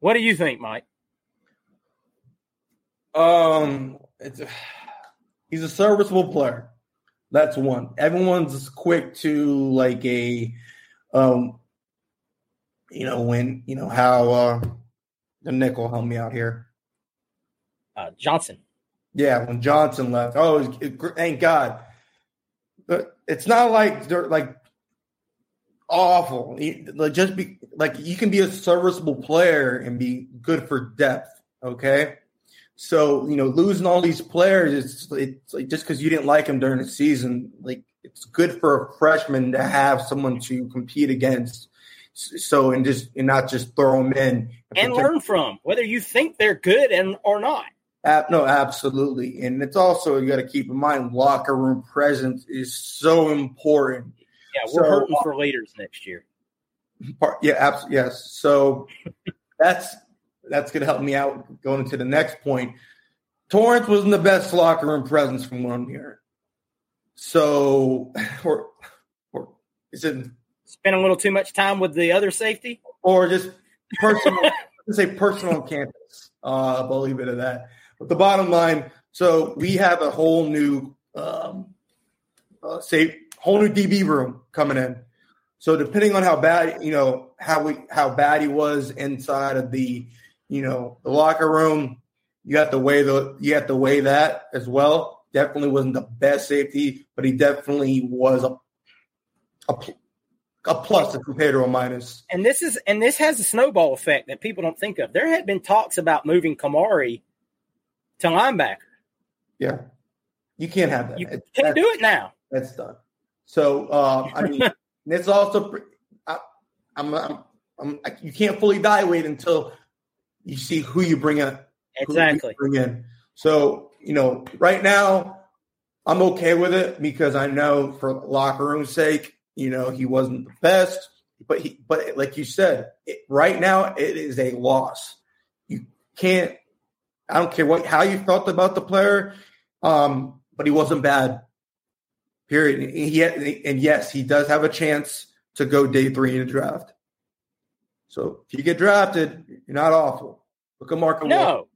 what do you think, Mike? Um, it's he's a serviceable player. That's one. Everyone's quick to like a, um, you know when you know how uh, the nickel help me out here. Uh, Johnson. Yeah, when Johnson left. Oh, it, thank God. but it's not like they're like awful. Like just be like you can be a serviceable player and be good for depth. Okay, so you know losing all these players, it's it's like just because you didn't like them during the season, like it's good for a freshman to have someone to compete against. So and just and not just throw them in and learn from whether you think they're good and or not. No, absolutely, and it's also you got to keep in mind locker room presence is so important yeah, we're so, hurting for leaders next year. Part, yeah, absolutely. Yes. So that's that's going to help me out going into the next point. Torrence wasn't the best locker room presence from what I'm hearing. So, or, or is it spend a little too much time with the other safety, or just personal? say personal campus. Uh, I'll leave it at that. But the bottom line, so we have a whole new um, uh, say whole new DB room coming in. So depending on how bad, you know, how we how bad he was inside of the, you know, the locker room, you have to weigh the you have to weigh that as well. Definitely wasn't the best safety, but he definitely was a a, a plus compared to a minus. And this is and this has a snowball effect that people don't think of. There had been talks about moving Kamari to linebacker. Yeah, you can't have that. You can't do it now. That's done. So uh, I mean, it's also I, I'm, I'm, I'm, you can't fully evaluate until you see who you bring in. Exactly. bring in. So you know, right now, I'm okay with it because I know for locker room's sake, you know, he wasn't the best, but he, but like you said, it, right now it is a loss. You can't. I don't care what how you felt about the player, um, but he wasn't bad. Period. He and yes, he does have a chance to go day three in the draft. So if you get drafted, you're not awful. Look at Marco. No,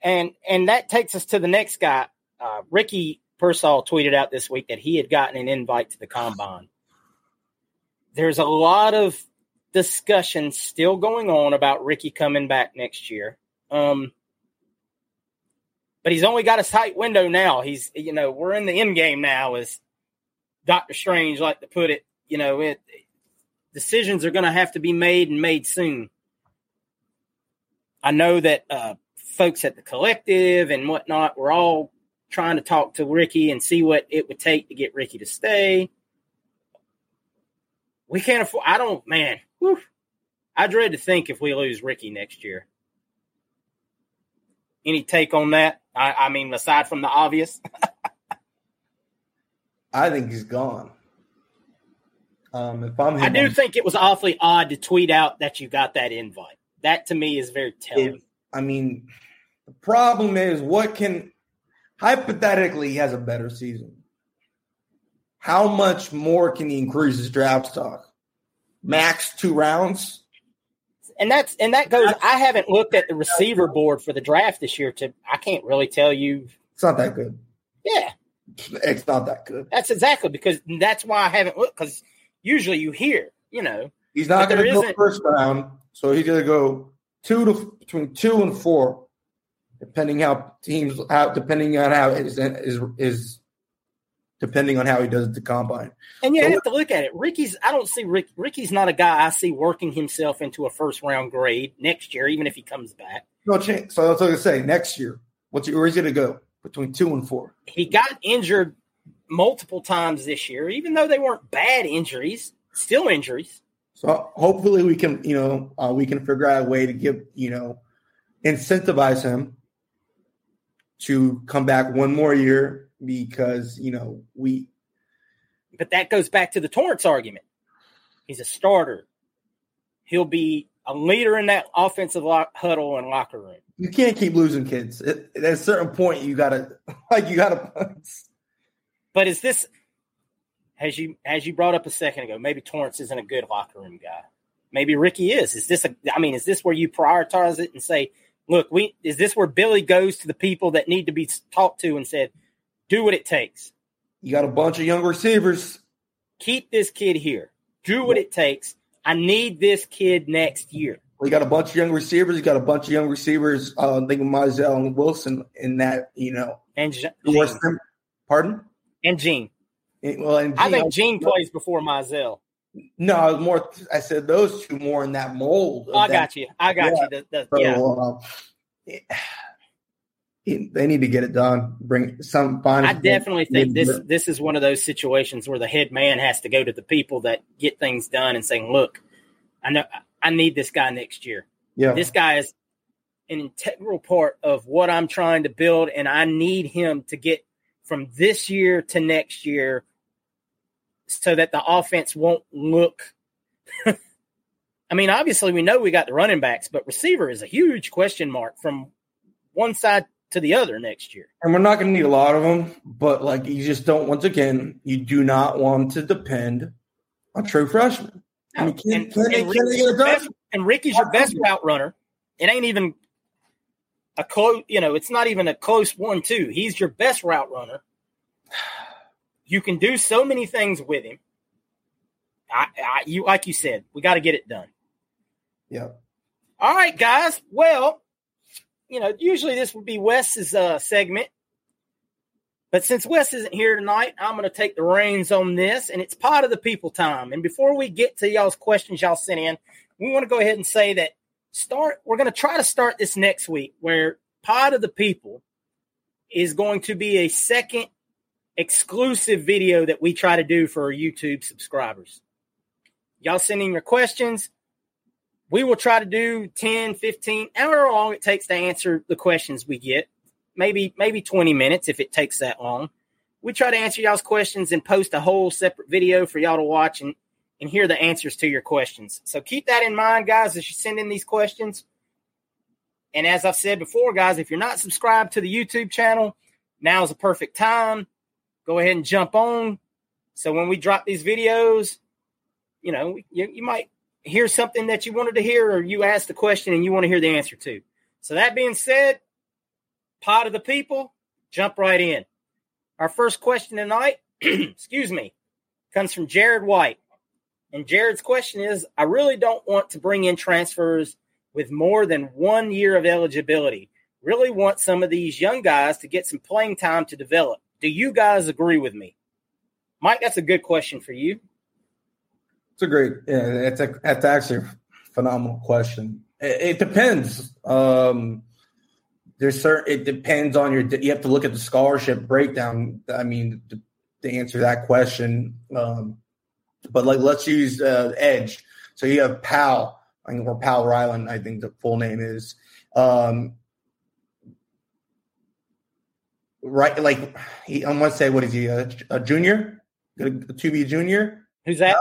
and and that takes us to the next guy. Uh, Ricky Pearsall tweeted out this week that he had gotten an invite to the combine. There's a lot of discussion still going on about Ricky coming back next year. Um, but he's only got a tight window now. He's, you know, we're in the end game now, as Doctor Strange like to put it. You know, it decisions are going to have to be made and made soon. I know that uh, folks at the collective and whatnot, we're all trying to talk to Ricky and see what it would take to get Ricky to stay. We can't afford. I don't, man. Whew, I dread to think if we lose Ricky next year. Any take on that? I, I mean, aside from the obvious. I think he's gone. Um, if I'm I do think it was awfully odd to tweet out that you got that invite. That to me is very telling. I mean, the problem is what can hypothetically he has a better season. How much more can he increase his draft stock? Max two rounds and that's and that goes. I haven't looked at the receiver board for the draft this year. To I can't really tell you. It's not that good. Yeah, it's not that good. That's exactly because that's why I haven't looked. Because usually you hear, you know, he's not going to go first round, so he's going to go two to between two and four, depending how teams how depending on how his is is depending on how he does at the combine. And you so, have to look at it. Ricky's I don't see Rick Ricky's not a guy I see working himself into a first round grade next year, even if he comes back. No chance. So I was going to say next year. What's he, where is he going to go between two and four? He got injured multiple times this year, even though they weren't bad injuries, still injuries. So hopefully we can, you know, uh, we can figure out a way to give, you know, incentivize him to come back one more year because you know we. But that goes back to the Torrence argument. He's a starter. He'll be a leader in that offensive lock, huddle and locker room. You can't keep losing kids. At, at a certain point, you gotta like you gotta. but is this, as you as you brought up a second ago, maybe Torrence isn't a good locker room guy. Maybe Ricky is. Is this a? I mean, is this where you prioritize it and say, look, we is this where Billy goes to the people that need to be talked to and said, do what it takes. You got a bunch of young receivers. Keep this kid here. Do what it takes. I need this kid next year. We got a bunch of young receivers. You got a bunch of young receivers. Uh, I think Mizell and Wilson in that, you know. And Gene. Pardon? And Gene. Well, and I think Gene plays before Mizell. No, I was more. I said those two more in that mold. I got you. I got yeah. you. The, the, so, yeah. Uh, they need to get it done. Bring some fine. I definitely think this this is one of those situations where the head man has to go to the people that get things done and saying, "Look, I know I need this guy next year. Yeah, this guy is an integral part of what I'm trying to build, and I need him to get from this year to next year so that the offense won't look." I mean, obviously, we know we got the running backs, but receiver is a huge question mark from one side to the other next year. And we're not going to need a lot of them, but like you just don't. Once again, you do not want to depend on true freshmen. No. I mean, can, and, can, and, Ricky's best, and, Ricky's your best route runner. It ain't even a close. You know, it's not even a close one-two. He's your best route runner. You can do so many things with him. I, I you like you said, we got to get it done. Yeah. All right, guys. Well, you know, usually this would be Wes's uh, segment. But since Wes isn't here tonight, I'm going to take the reins on this, and it's part of the people time. And before we get to y'all's questions y'all sent in, we want to go ahead and say that start. We're going to try to start this next week, where part of the people is going to be a second exclusive video that we try to do for our YouTube subscribers. Y'all send in your questions we will try to do 10, 15, however long it takes to answer the questions we get. Maybe, maybe 20 minutes if it takes that long. We try to answer y'all's questions and post a whole separate video for y'all to watch and, and hear the answers to your questions. So keep that in mind, guys, as you send in these questions. And as I've said before, guys, if you're not subscribed to the YouTube channel, now is a perfect time. Go ahead and jump on. So when we drop these videos, you know, you, you might hear something that you wanted to hear or you asked a question and you want to hear the answer to. So that being said, pot of the people, jump right in. Our first question tonight, excuse me, comes from Jared White. And Jared's question is I really don't want to bring in transfers with more than one year of eligibility. Really want some of these young guys to get some playing time to develop. Do you guys agree with me? Mike, that's a good question for you. It's a great. Yeah, it's a it's actually a phenomenal question. It, it depends. Um, there's certain. It depends on your. You have to look at the scholarship breakdown. I mean, to, to answer that question. Um, but like, let's use uh, Edge. So you have Pal. I mean, or Pal Ryland. I think the full name is. Um, right, like he, I'm gonna say, what is he? A, a junior, to be a junior. Who's that?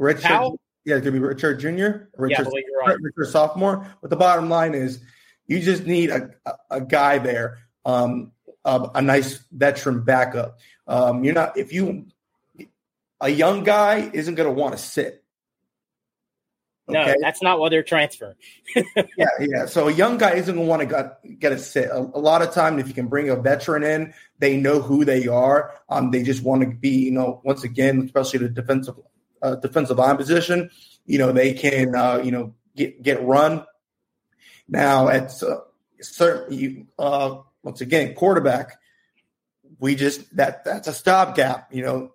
Richard, Powell? yeah, it could be Richard Jr. Richard, yeah, right. Richard sophomore. But the bottom line is, you just need a, a, a guy there, um, a, a, nice veteran backup. Um, you're not if you a young guy isn't going to want to sit. Okay? No, that's not what they're transferring. yeah, yeah. So a young guy isn't going to want to get, get a sit. A, a, lot of time, if you can bring a veteran in, they know who they are. Um, they just want to be, you know, once again, especially the defensive uh, defensive line position, you know, they can, uh, you know, get, get run. Now, at uh, certain, you, uh, once again, quarterback, we just, that, that's a stopgap, you know,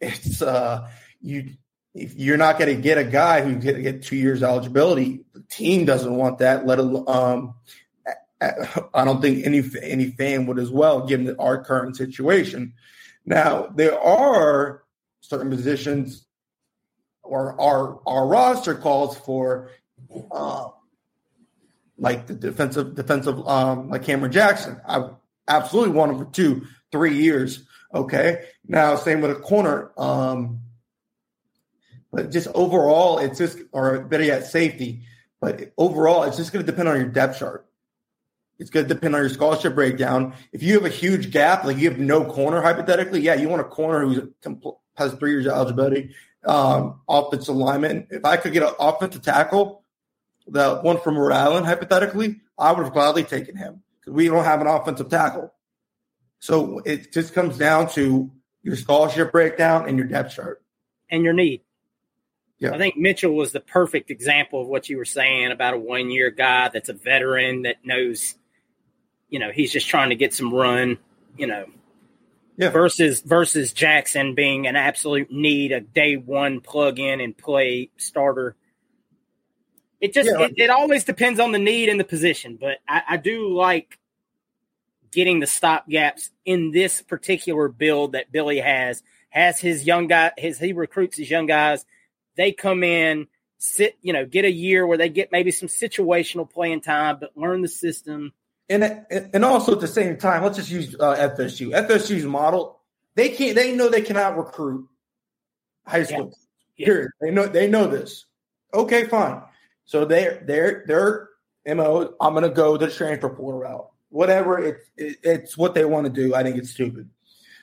it's, uh, you, if you're not going to get a guy who get, get two years eligibility, the team doesn't want that. Let alone, um, I don't think any any fan would as well, given our current situation. Now there are certain positions or our our roster calls for uh, like the defensive defensive um, like Cameron Jackson. I absolutely want him for two, three years. Okay. Now same with a corner. Um, but just overall, it's just or better yet, safety. But overall, it's just going to depend on your depth chart. It's going to depend on your scholarship breakdown. If you have a huge gap, like you have no corner, hypothetically, yeah, you want a corner who's has three years of eligibility um, offensive lineman. If I could get an offensive tackle, the one from Rhode Island, hypothetically, I would have gladly taken him because we don't have an offensive tackle. So it just comes down to your scholarship breakdown and your depth chart and your need. Yeah. I think Mitchell was the perfect example of what you were saying about a one year guy that's a veteran that knows, you know, he's just trying to get some run, you know, Yeah. versus versus Jackson being an absolute need, a day one plug in and play starter. It just Yeah. it, it always depends on the need and the position, but I, I do like getting the stop gaps in this particular build that Billy has. Has his young guy, his he recruits his young guys. They come in, sit, you know, get a year where they get maybe some situational playing time, but learn the system. And and also at the same time, let's just use uh, FSU. FSU's model, they can't. They know they cannot recruit high school. Yeah. Period. They know they know this. Okay, fine. So they're they're their mo. I'm going to go the transfer portal route. Whatever it's it, it's what they want to do. I think it's stupid.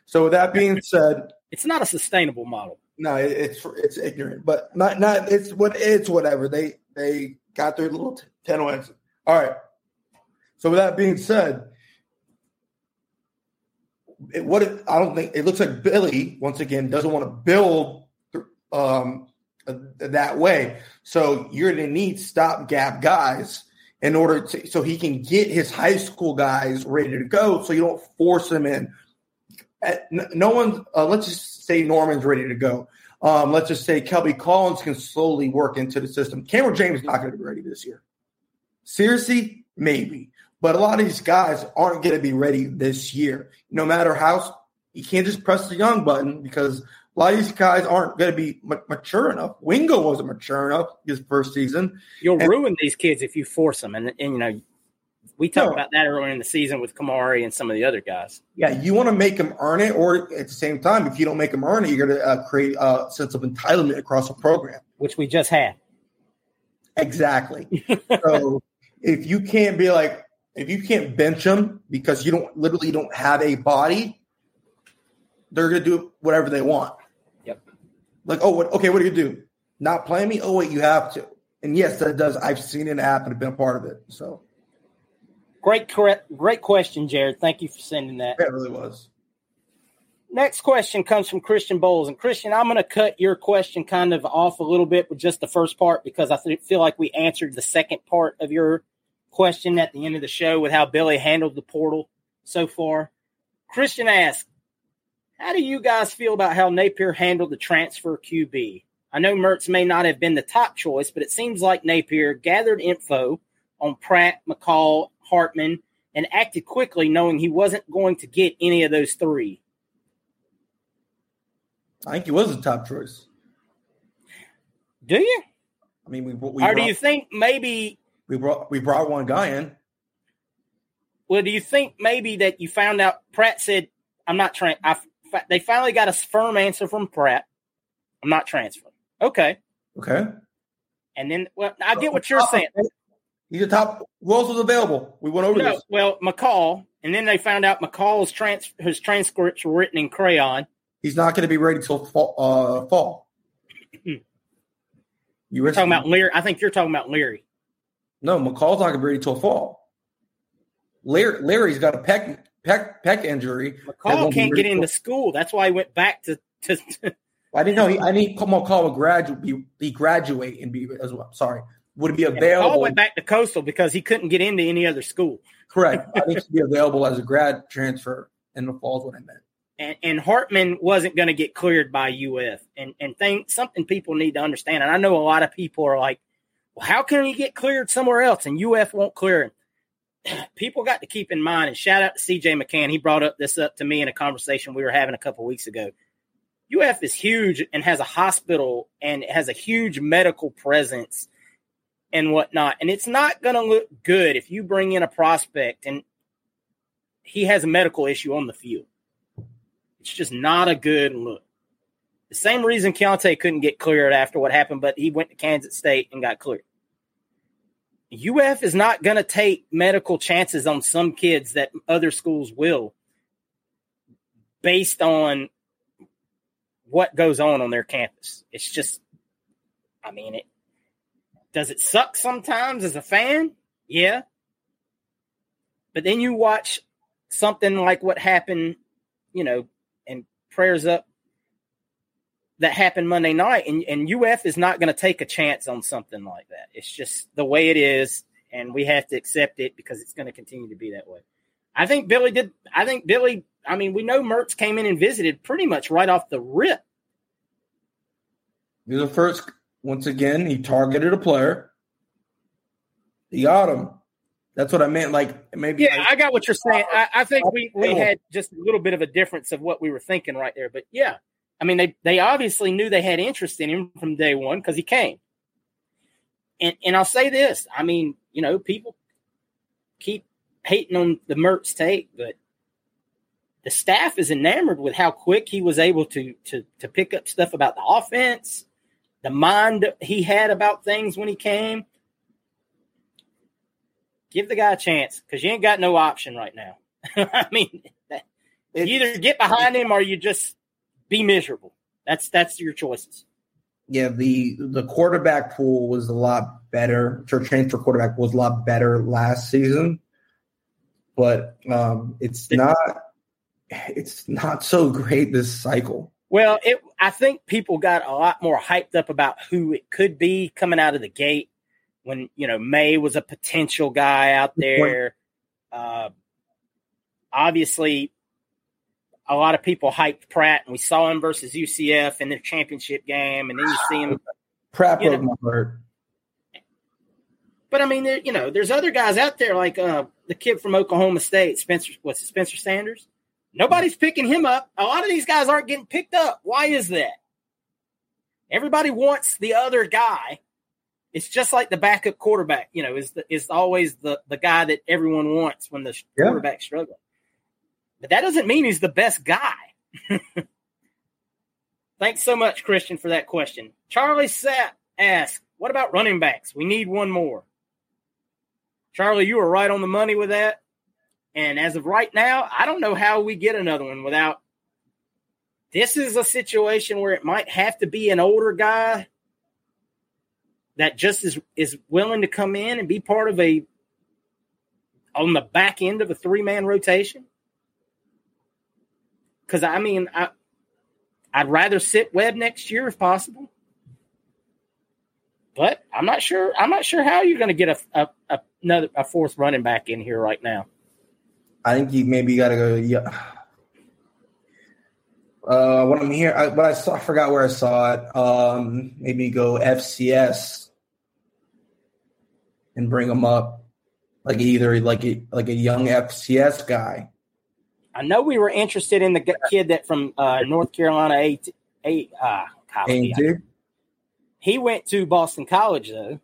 So with that being said, It's not a sustainable model. no, it, it's it's ignorant, but not not it's what it's whatever. They they got their little t- ten wins. All right. So with that being said, it, what I don't think it looks like Billy once again doesn't want to build um, that way. So you're going to need stopgap guys in order to so he can get his high school guys ready to go. So you don't force them in. No one. Uh, let's just say Norman's ready to go. Um, let's just say Kelby Collins can slowly work into the system. Kamran James is not going to be ready this year. Seriously, maybe. But a lot of these guys aren't going to be ready this year. No matter how you can't just press the young button because a lot of these guys aren't going to be ma- mature enough. Wingo wasn't mature enough his first season. You'll And- ruin these kids if you force them. And, and you know, we talked No. about that earlier in the season with Kamari and some of the other guys. Yeah, you want to make them earn it, or at the same time, if you don't make them earn it, you're going to uh, create a sense of entitlement across the program. which we just had. Exactly. so if you can't be like, if you can't bench them because you don't literally don't have a body, they're gonna do whatever they want. Yep. Like, oh, what, okay, what do you do? Not play me? Oh, wait, you have to. And yes, that does. I've seen it happen. I've been a part of it. So Great, correct, great question, Jared. Thank you for sending that. it really was. Next question comes from Christian Bowles. And Christian, I'm going to cut your question kind of off a little bit with just the first part because I feel like we answered the second part of your question at the end of the show with how Billy handled the portal so far. Christian asked, How do you guys feel about how Napier handled the transfer QB? I know Mertz may not have been the top choice, but it seems like Napier gathered info on Pratt, McCall, Hartman, and acted quickly knowing he wasn't going to get any of those three. I think he was the top choice. Do you? I mean, we we or do you think maybe? We brought we brought one guy in. Well, do you think maybe that you found out Pratt said, "I'm not trying." I they finally got a firm answer from Pratt. I'm not transferring. Okay, Okay, and then well, I get what you're saying. He's the top. Who else was available? We went over No, this. well, McCall, and then they found out McCall's trans his transcripts were written in crayon. He's not going to be ready till fall. Uh, fall. you You're talking about Leary. I think you're talking about Leary. No McCall's not going to be ready till fall. Larry, Larry's got a peck peck peck injury. McCall can't get into school. That's why he went back to. to, to I didn't know. He, I need McCall would graduate. Be, be graduate and be as well. Sorry, would it be McCall available. went back to Coastal because he couldn't get into any other school. Correct. I think he'd be available as a grad transfer in the fall is what I meant. and, and Hartman wasn't going to get cleared by UF. And and thing something people need to understand. And I know a lot of people are like, "Well, how can he get cleared somewhere else?" And UF won't clear him. People got to keep in mind. And shout out to CJ McCann. He brought up this up to me in a conversation we were having a couple weeks ago. UF is huge and has a hospital and has a huge medical presence and whatnot. And it's not going to look good if you bring in a prospect and he has a medical issue on the field. It's just not a good look. Same reason Keontae couldn't get cleared after what happened, but he went to Kansas State and got cleared. UF is not going to take medical chances on some kids that other schools will based on what goes on on their campus. It's just, I mean, it does it suck sometimes as a fan? Yeah. But then you watch something like what happened, you know, and prayers up that happened Monday night, and, and UF is not going to take a chance on something like that. It's just the way it is, and we have to accept it because it's going to continue to be that way. I think Billy did. I think Billy I mean, we know Mertz came in and visited pretty much right off the rip. He's the first. Once again, he targeted a player. He got him. That's what I meant. Like maybe. Yeah, I, I got what you're saying. I, I think we we had just a little bit of a difference of what we were thinking right there. But yeah, I mean, they they obviously knew they had interest in him from day one because he came. And and I'll say this. I mean, you know, people keep hating on the Mertz take, but the staff is enamored with how quick he was able to to to pick up stuff about the offense, the mind he had about things when he came. Give the guy a chance because you ain't got no option right now. I mean, you either get behind him or you just be miserable. That's that's your choices. Yeah, the the quarterback pool was a lot better. Transfer quarterback was a lot better last season, but um, it's not it's not so great this cycle. Well, it I think people got a lot more hyped up about who it could be coming out of the gate when you know Maye was a potential guy out there. Uh, obviously, a lot of people hyped Pratt, and we saw him versus UCF in their championship game, and then you see him. Pratt broke my heart. But I mean, there, you know, there's other guys out there like uh, the kid from Oklahoma State, Spencer. What's it, Spencer Sanders? Nobody's picking him up. A lot of these guys aren't getting picked up. Why is that? Everybody wants the other guy. It's just like the backup quarterback, you know, is the, is always the the guy that everyone wants when the yeah. quarterback's struggling. But that doesn't mean he's the best guy. Thanks so much, Christian, for that question. Charlie Sapp asks, "What about running backs? We need one more." Charlie, you were right on the money with that. And as of right now, I don't know how we get another one without. This is a situation where it might have to be an older guy that just is is willing to come in and be part of a on the back end of a three man rotation. Because I mean, I I'd rather sit Webb next year if possible, but I'm not sure. I'm not sure how you're going to get a, a, a another a fourth running back in here right now. I think you maybe got to go. Yeah. Uh, what I'm here, I, but I saw, I forgot where I saw it. Um, maybe go FCS and bring them up, like either like a like a young FCS guy. I know we were interested in the kid that from uh, North Carolina, eight, eight, uh, college. He went to Boston College though,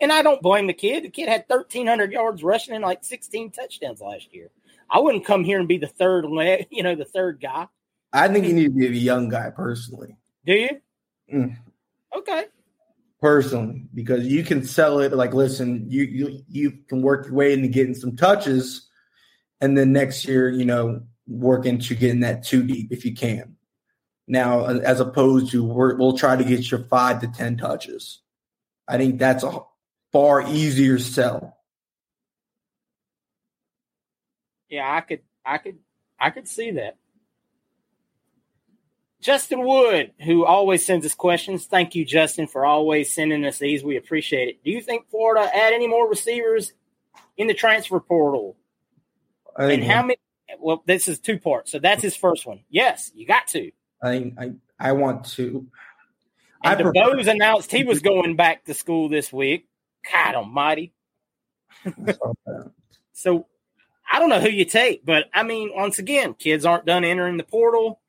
and I don't blame the kid. The kid had 1,300 yards rushing and like 16 touchdowns last year. I wouldn't come here and be the third you know, the third guy. I think you need to be a young guy personally. Do you? Mm. Okay. Personally, because you can sell it like, listen, you you you can work your way into getting some touches, and then next year, you know, work into getting that two deep if you can. Now, as opposed to we will try to get your five to ten touches. I think that's a far easier sell yeah, I could, I could, I could see that. Justin Wood, who always sends us questions. Thank you, Justin, for always sending us these. We appreciate it. Do you think Florida add any more receivers in the transfer portal? and how many? Well, this is two parts. So that's his first one. Yes, you got to. I I, I want to. And I DeBose announced he was going back to school this week. God Almighty! so I don't know who you take, but I mean, once again, kids aren't done entering the portal.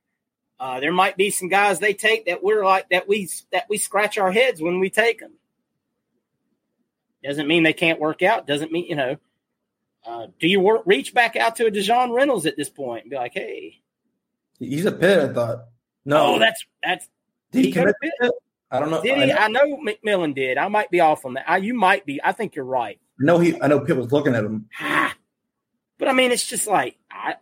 Uh, there might be some guys they take that we're like that we that we scratch our heads when we take them. Doesn't mean they can't work out. Doesn't mean you know. Uh, do you work, reach back out to a Dejon Reynolds at this point and be like, "Hey, he's a Pitt"? I thought. No, oh, that's that's. Did he, he commit Pitt? I don't know. Did he? I know. I know McMillan did. I might be off on that. I, you might be. I think you're right. No, he. I know Pitt was looking at him. Ah, but I mean, it's just like I,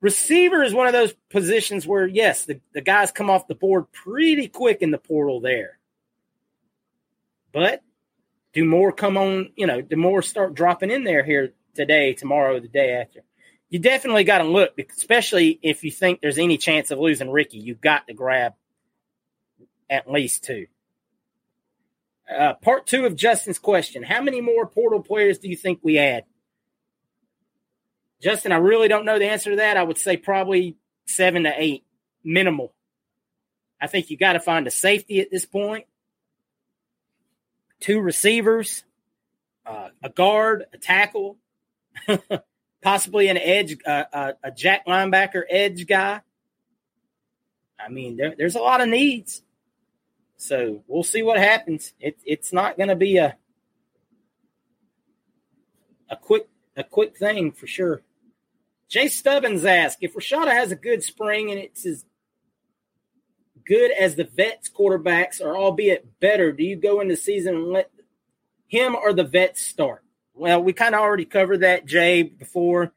receiver is one of those positions where yes, the, the guys come off the board pretty quick in the portal there. But do more come on, you know, do more start dropping in there here today, tomorrow, the day after. You definitely got to look, especially if you think there's any chance of losing Ricky. You've got to grab at least two. Uh, part two of Justin's question: How many more portal players do you think we add? Justin, I really don't know the answer to that. I would say probably seven to eight, minimal. I think you got to find a safety at this point, two receivers, uh, a guard, a tackle, possibly an edge, uh, uh, a jack linebacker edge guy. I mean, there, there's a lot of needs. So we'll see what happens. It, it's not going to be a a quick a quick thing for sure. Jay Stubbins asked if Rashada has a good spring and it's as good as the vets quarterbacks, or albeit better, do you go into season and let him or the vets start? Well, we kind of already covered that, Jay, before.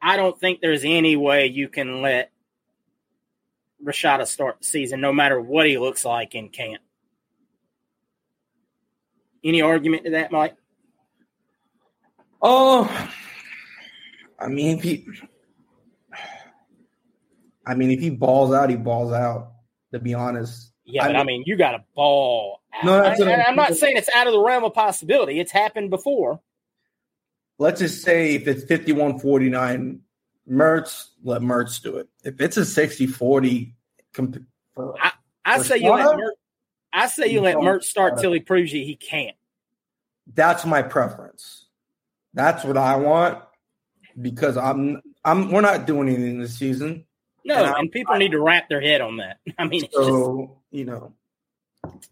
I don't think there's any way you can let Rashada start the season, no matter what he looks like in camp. Any argument to that, Mike? Oh, I mean, he, I mean, if he balls out, he balls out. To be honest, yeah, I but mean, I mean, you got a ball. Out. No, I, am not saying it's out of the realm of possibility. It's happened before. Let's just say if it's 51 49 Mertz, let Mertz do it. If it's a 60 40, comp- I, I say you let Mertz, I say you, you let Mertz start till he proves you he can't. That's my preference. That's what I want because I'm I'm we're not doing anything this season. No, and, and people I, need to wrap their head on that. I mean, so just, you know,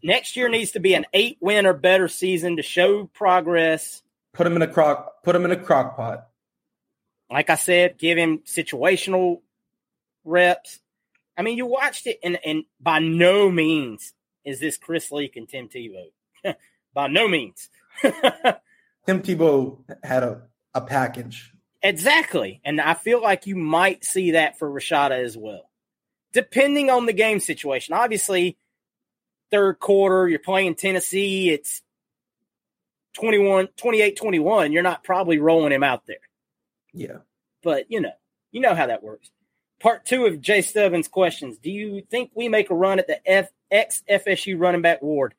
next year needs to be an eight win or better season to show progress. Put them in a crock. Put them in a crock pot like I said, give him situational reps. I mean, you watched it, and, and by no means is this Chris Leak and Tim Tebow. by no means. Tim Tebow had a, a package. Exactly. And I feel like you might see that for Rashada as well, depending on the game situation. Obviously, third quarter, you're playing Tennessee, it's 21, 28 21. You're not probably rolling him out there. Yeah. But you know, you know how that works. Part two of Jay Stubbins' questions. Do you think we make a run at the F, ex FSU running back Ward?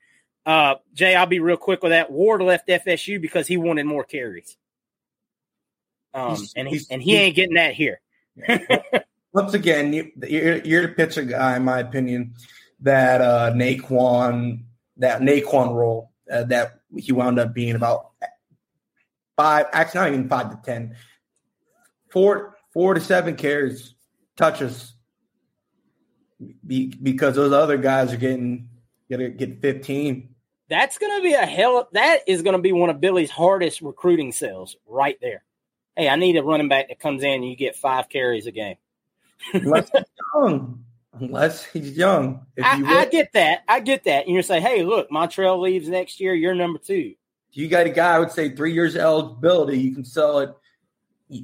Uh, Jay, I'll be real quick with that. Ward left FSU because he wanted more carries. Um, he's, and he and he ain't getting that here. Once again, you, you're, you're the pitcher guy, in my opinion. That uh, Nay'Quan, that Nay'Quan role, uh, that he wound up being about five, actually not even five to ten, four four to seven carries, touches, be, because those other guys are getting gonna get fifteen. That's gonna be a hell. That is gonna be one of Billy's hardest recruiting sales right there. Hey, I need a running back that comes in and you get five carries a game. unless he's young, unless he's young. I, I, get that. I get that. And you say, hey, look, Montrell leaves next year. You're number two. You got a guy, I would say, three years of eligibility. You can sell it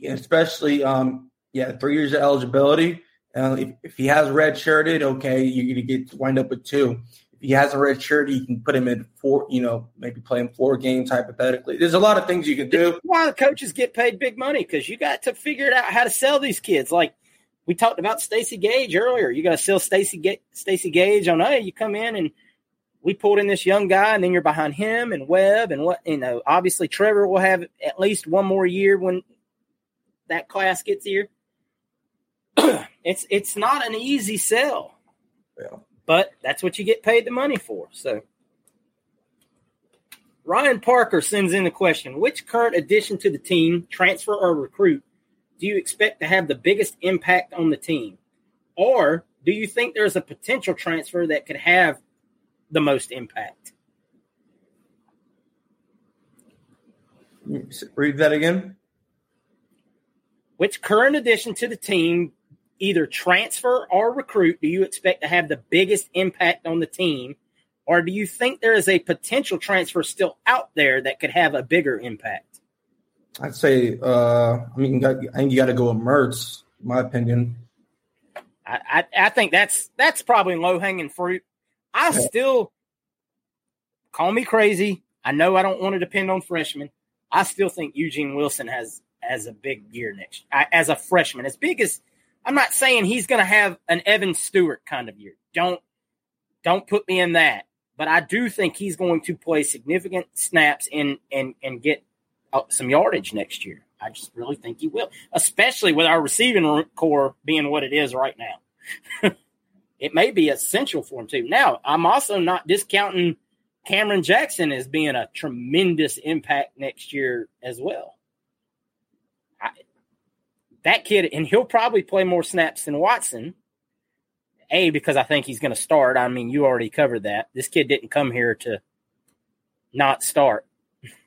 especially um, yeah, three years of eligibility. Uh, if, if, he has red shirted, okay, you're going to get wind up with two. He has a red shirt, you can put him in four, you know, maybe play him four games hypothetically. There's a lot of things you can do. Why the coaches get paid big money because you got to figure it out how to sell these kids. Like we talked about Stacy Gage earlier. You got to sell Stacy Ga- Stacy Gage on. Hey, you come in and we pulled in this young guy, and then you're behind him and Webb and what you know. Obviously, Trevor will have at least one more year when that class gets here. it's it's not an easy sell. Yeah. But that's what you get paid the money for. So Ryan Parker sends in the question Which current addition to the team, transfer or recruit, do you expect to have the biggest impact on the team? Or do you think there's a potential transfer that could have the most impact? Read that again. Which current addition to the team, either transfer or recruit, do you expect to have the biggest impact on the team? Or do you think there is a potential transfer still out there that could have a bigger impact? I'd say, uh, I mean, I think you got to go with Mertz, my opinion. I, I, I think that's that's probably low hanging fruit. I yeah. still call me crazy. I know I don't want to depend on freshmen. I still think Eugene Wilson has as a big year next as a freshman. As big as I'm not saying he's going to have an Evan Stewart kind of year. Don't don't put me in that. But I do think he's going to play significant snaps in and and get uh, some yardage next year. I just really think he will, especially with our receiving corps being what it is right now. it may be essential for him too. Now, I'm also not discounting Cameron Jackson as being a tremendous impact next year as well. I, that kid, and he'll probably play more snaps than Watson. A, because I think he's going to start. I mean, you already covered that. This kid didn't come here to not start.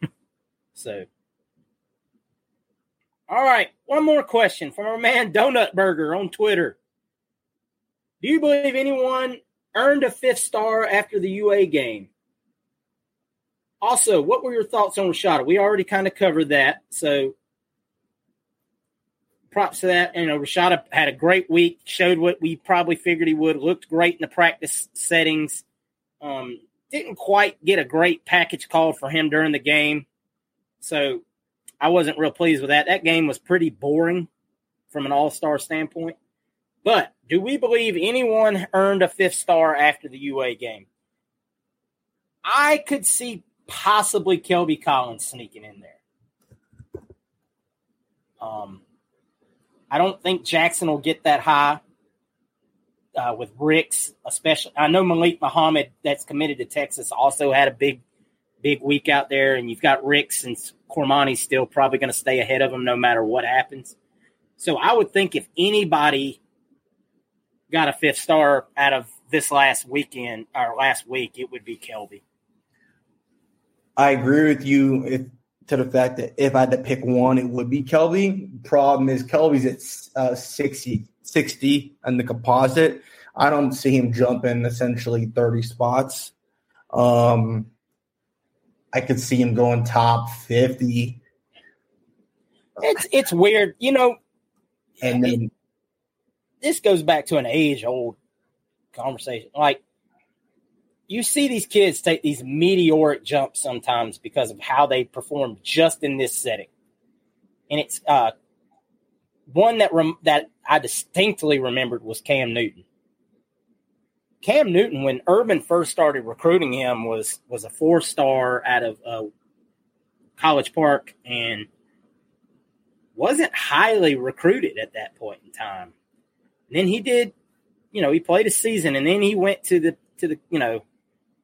so, all right. One more question from our man Donut Burger on Twitter. Do you believe anyone earned a fifth star after the UA game? Also, what were your thoughts on Rashada? We already kind of covered that. So, props to that. You know, Rashada had a great week, showed what we probably figured he would, looked great in the practice settings. Um, didn't quite get a great package called for him during the game. So I wasn't real pleased with that. That game was pretty boring from an all star standpoint. But do we believe anyone earned a fifth star after the UA game? I could see possibly Kelby Collins sneaking in there. Um, I don't think Jackson will get that high uh, with Ricks, especially. I know Malik Muhammad, that's committed to Texas, also had a big, big week out there. And you've got Ricks and Cormani's still probably going to stay ahead of him no matter what happens. So I would think if anybody got a fifth star out of this last weekend or last week, it would be Kelby. I agree with you if, to the fact that if I had to pick one, it would be Kelby. Problem is, Kelby's at uh, 60 60 on the composite. I don't see him jumping essentially 30 spots. Um, I could see him going top 50. It's it's weird, you know. And then it, this goes back to an age old conversation. Like you see these kids take these meteoric jumps sometimes because of how they perform just in this setting. And it's uh, one that rem- that I distinctly remembered was Cam Newton. Cam Newton, when Urban first started recruiting him, was was a four star out of uh, College Park and wasn't highly recruited at that point in time. And then he did, you know, he played a season, and then he went to the to the you know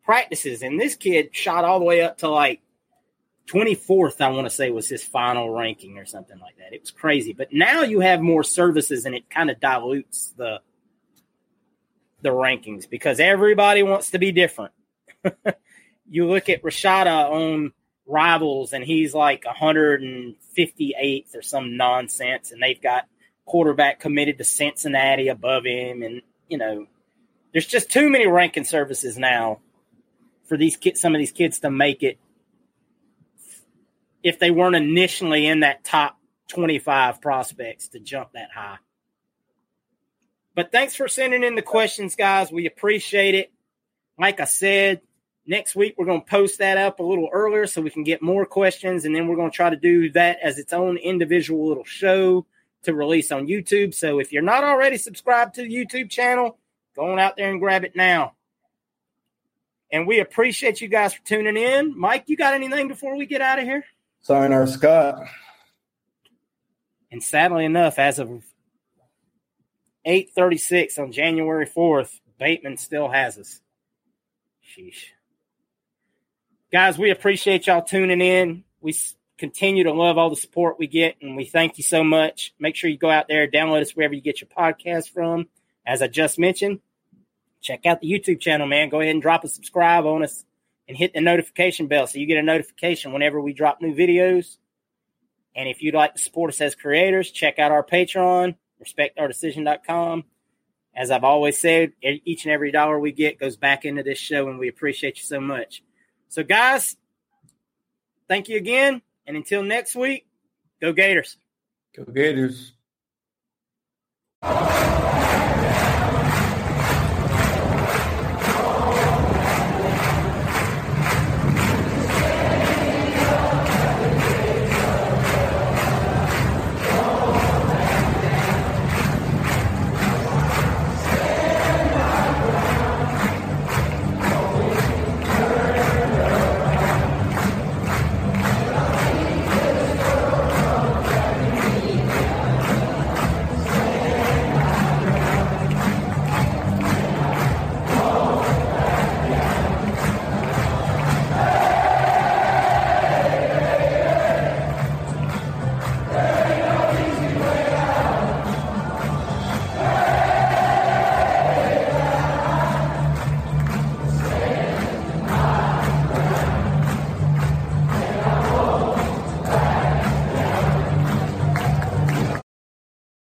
practices, and this kid shot all the way up to like 24th, I want to say, was his final ranking or something like that. It was crazy. But now you have more services and it kind of dilutes the the rankings because everybody wants to be different. you look at Rashada uh, on rivals and he's like 158th or some nonsense, and they've got quarterback committed to Cincinnati above him, and you know, there's just too many ranking services now for these kids, some of these kids to make it if they weren't initially in that top 25 prospects to jump that high. But thanks for sending in the questions, guys. We appreciate it. Like I said, next week we're going to post that up a little earlier so we can get more questions. And then we're going to try to do that as its own individual little show to release on YouTube. So if you're not already subscribed to the YouTube channel, go on out there and grab it now. And we appreciate you guys for tuning in. Mike, you got anything before we get out of here? Sign our Scott. And sadly enough, as of 8:36 on January 4th, Bateman still has us. Sheesh. Guys, we appreciate y'all tuning in. We continue to love all the support we get, and we thank you so much. Make sure you go out there, download us wherever you get your podcast from. As I just mentioned, check out the YouTube channel, man. Go ahead and drop a subscribe on us and hit the notification bell so you get a notification whenever we drop new videos. And if you'd like to support us as creators, check out our Patreon, respectourdecision.com. As I've always said, each and every dollar we get goes back into this show, and we appreciate you so much. So, guys, thank you again. And until next week, go Gators. Go Gators.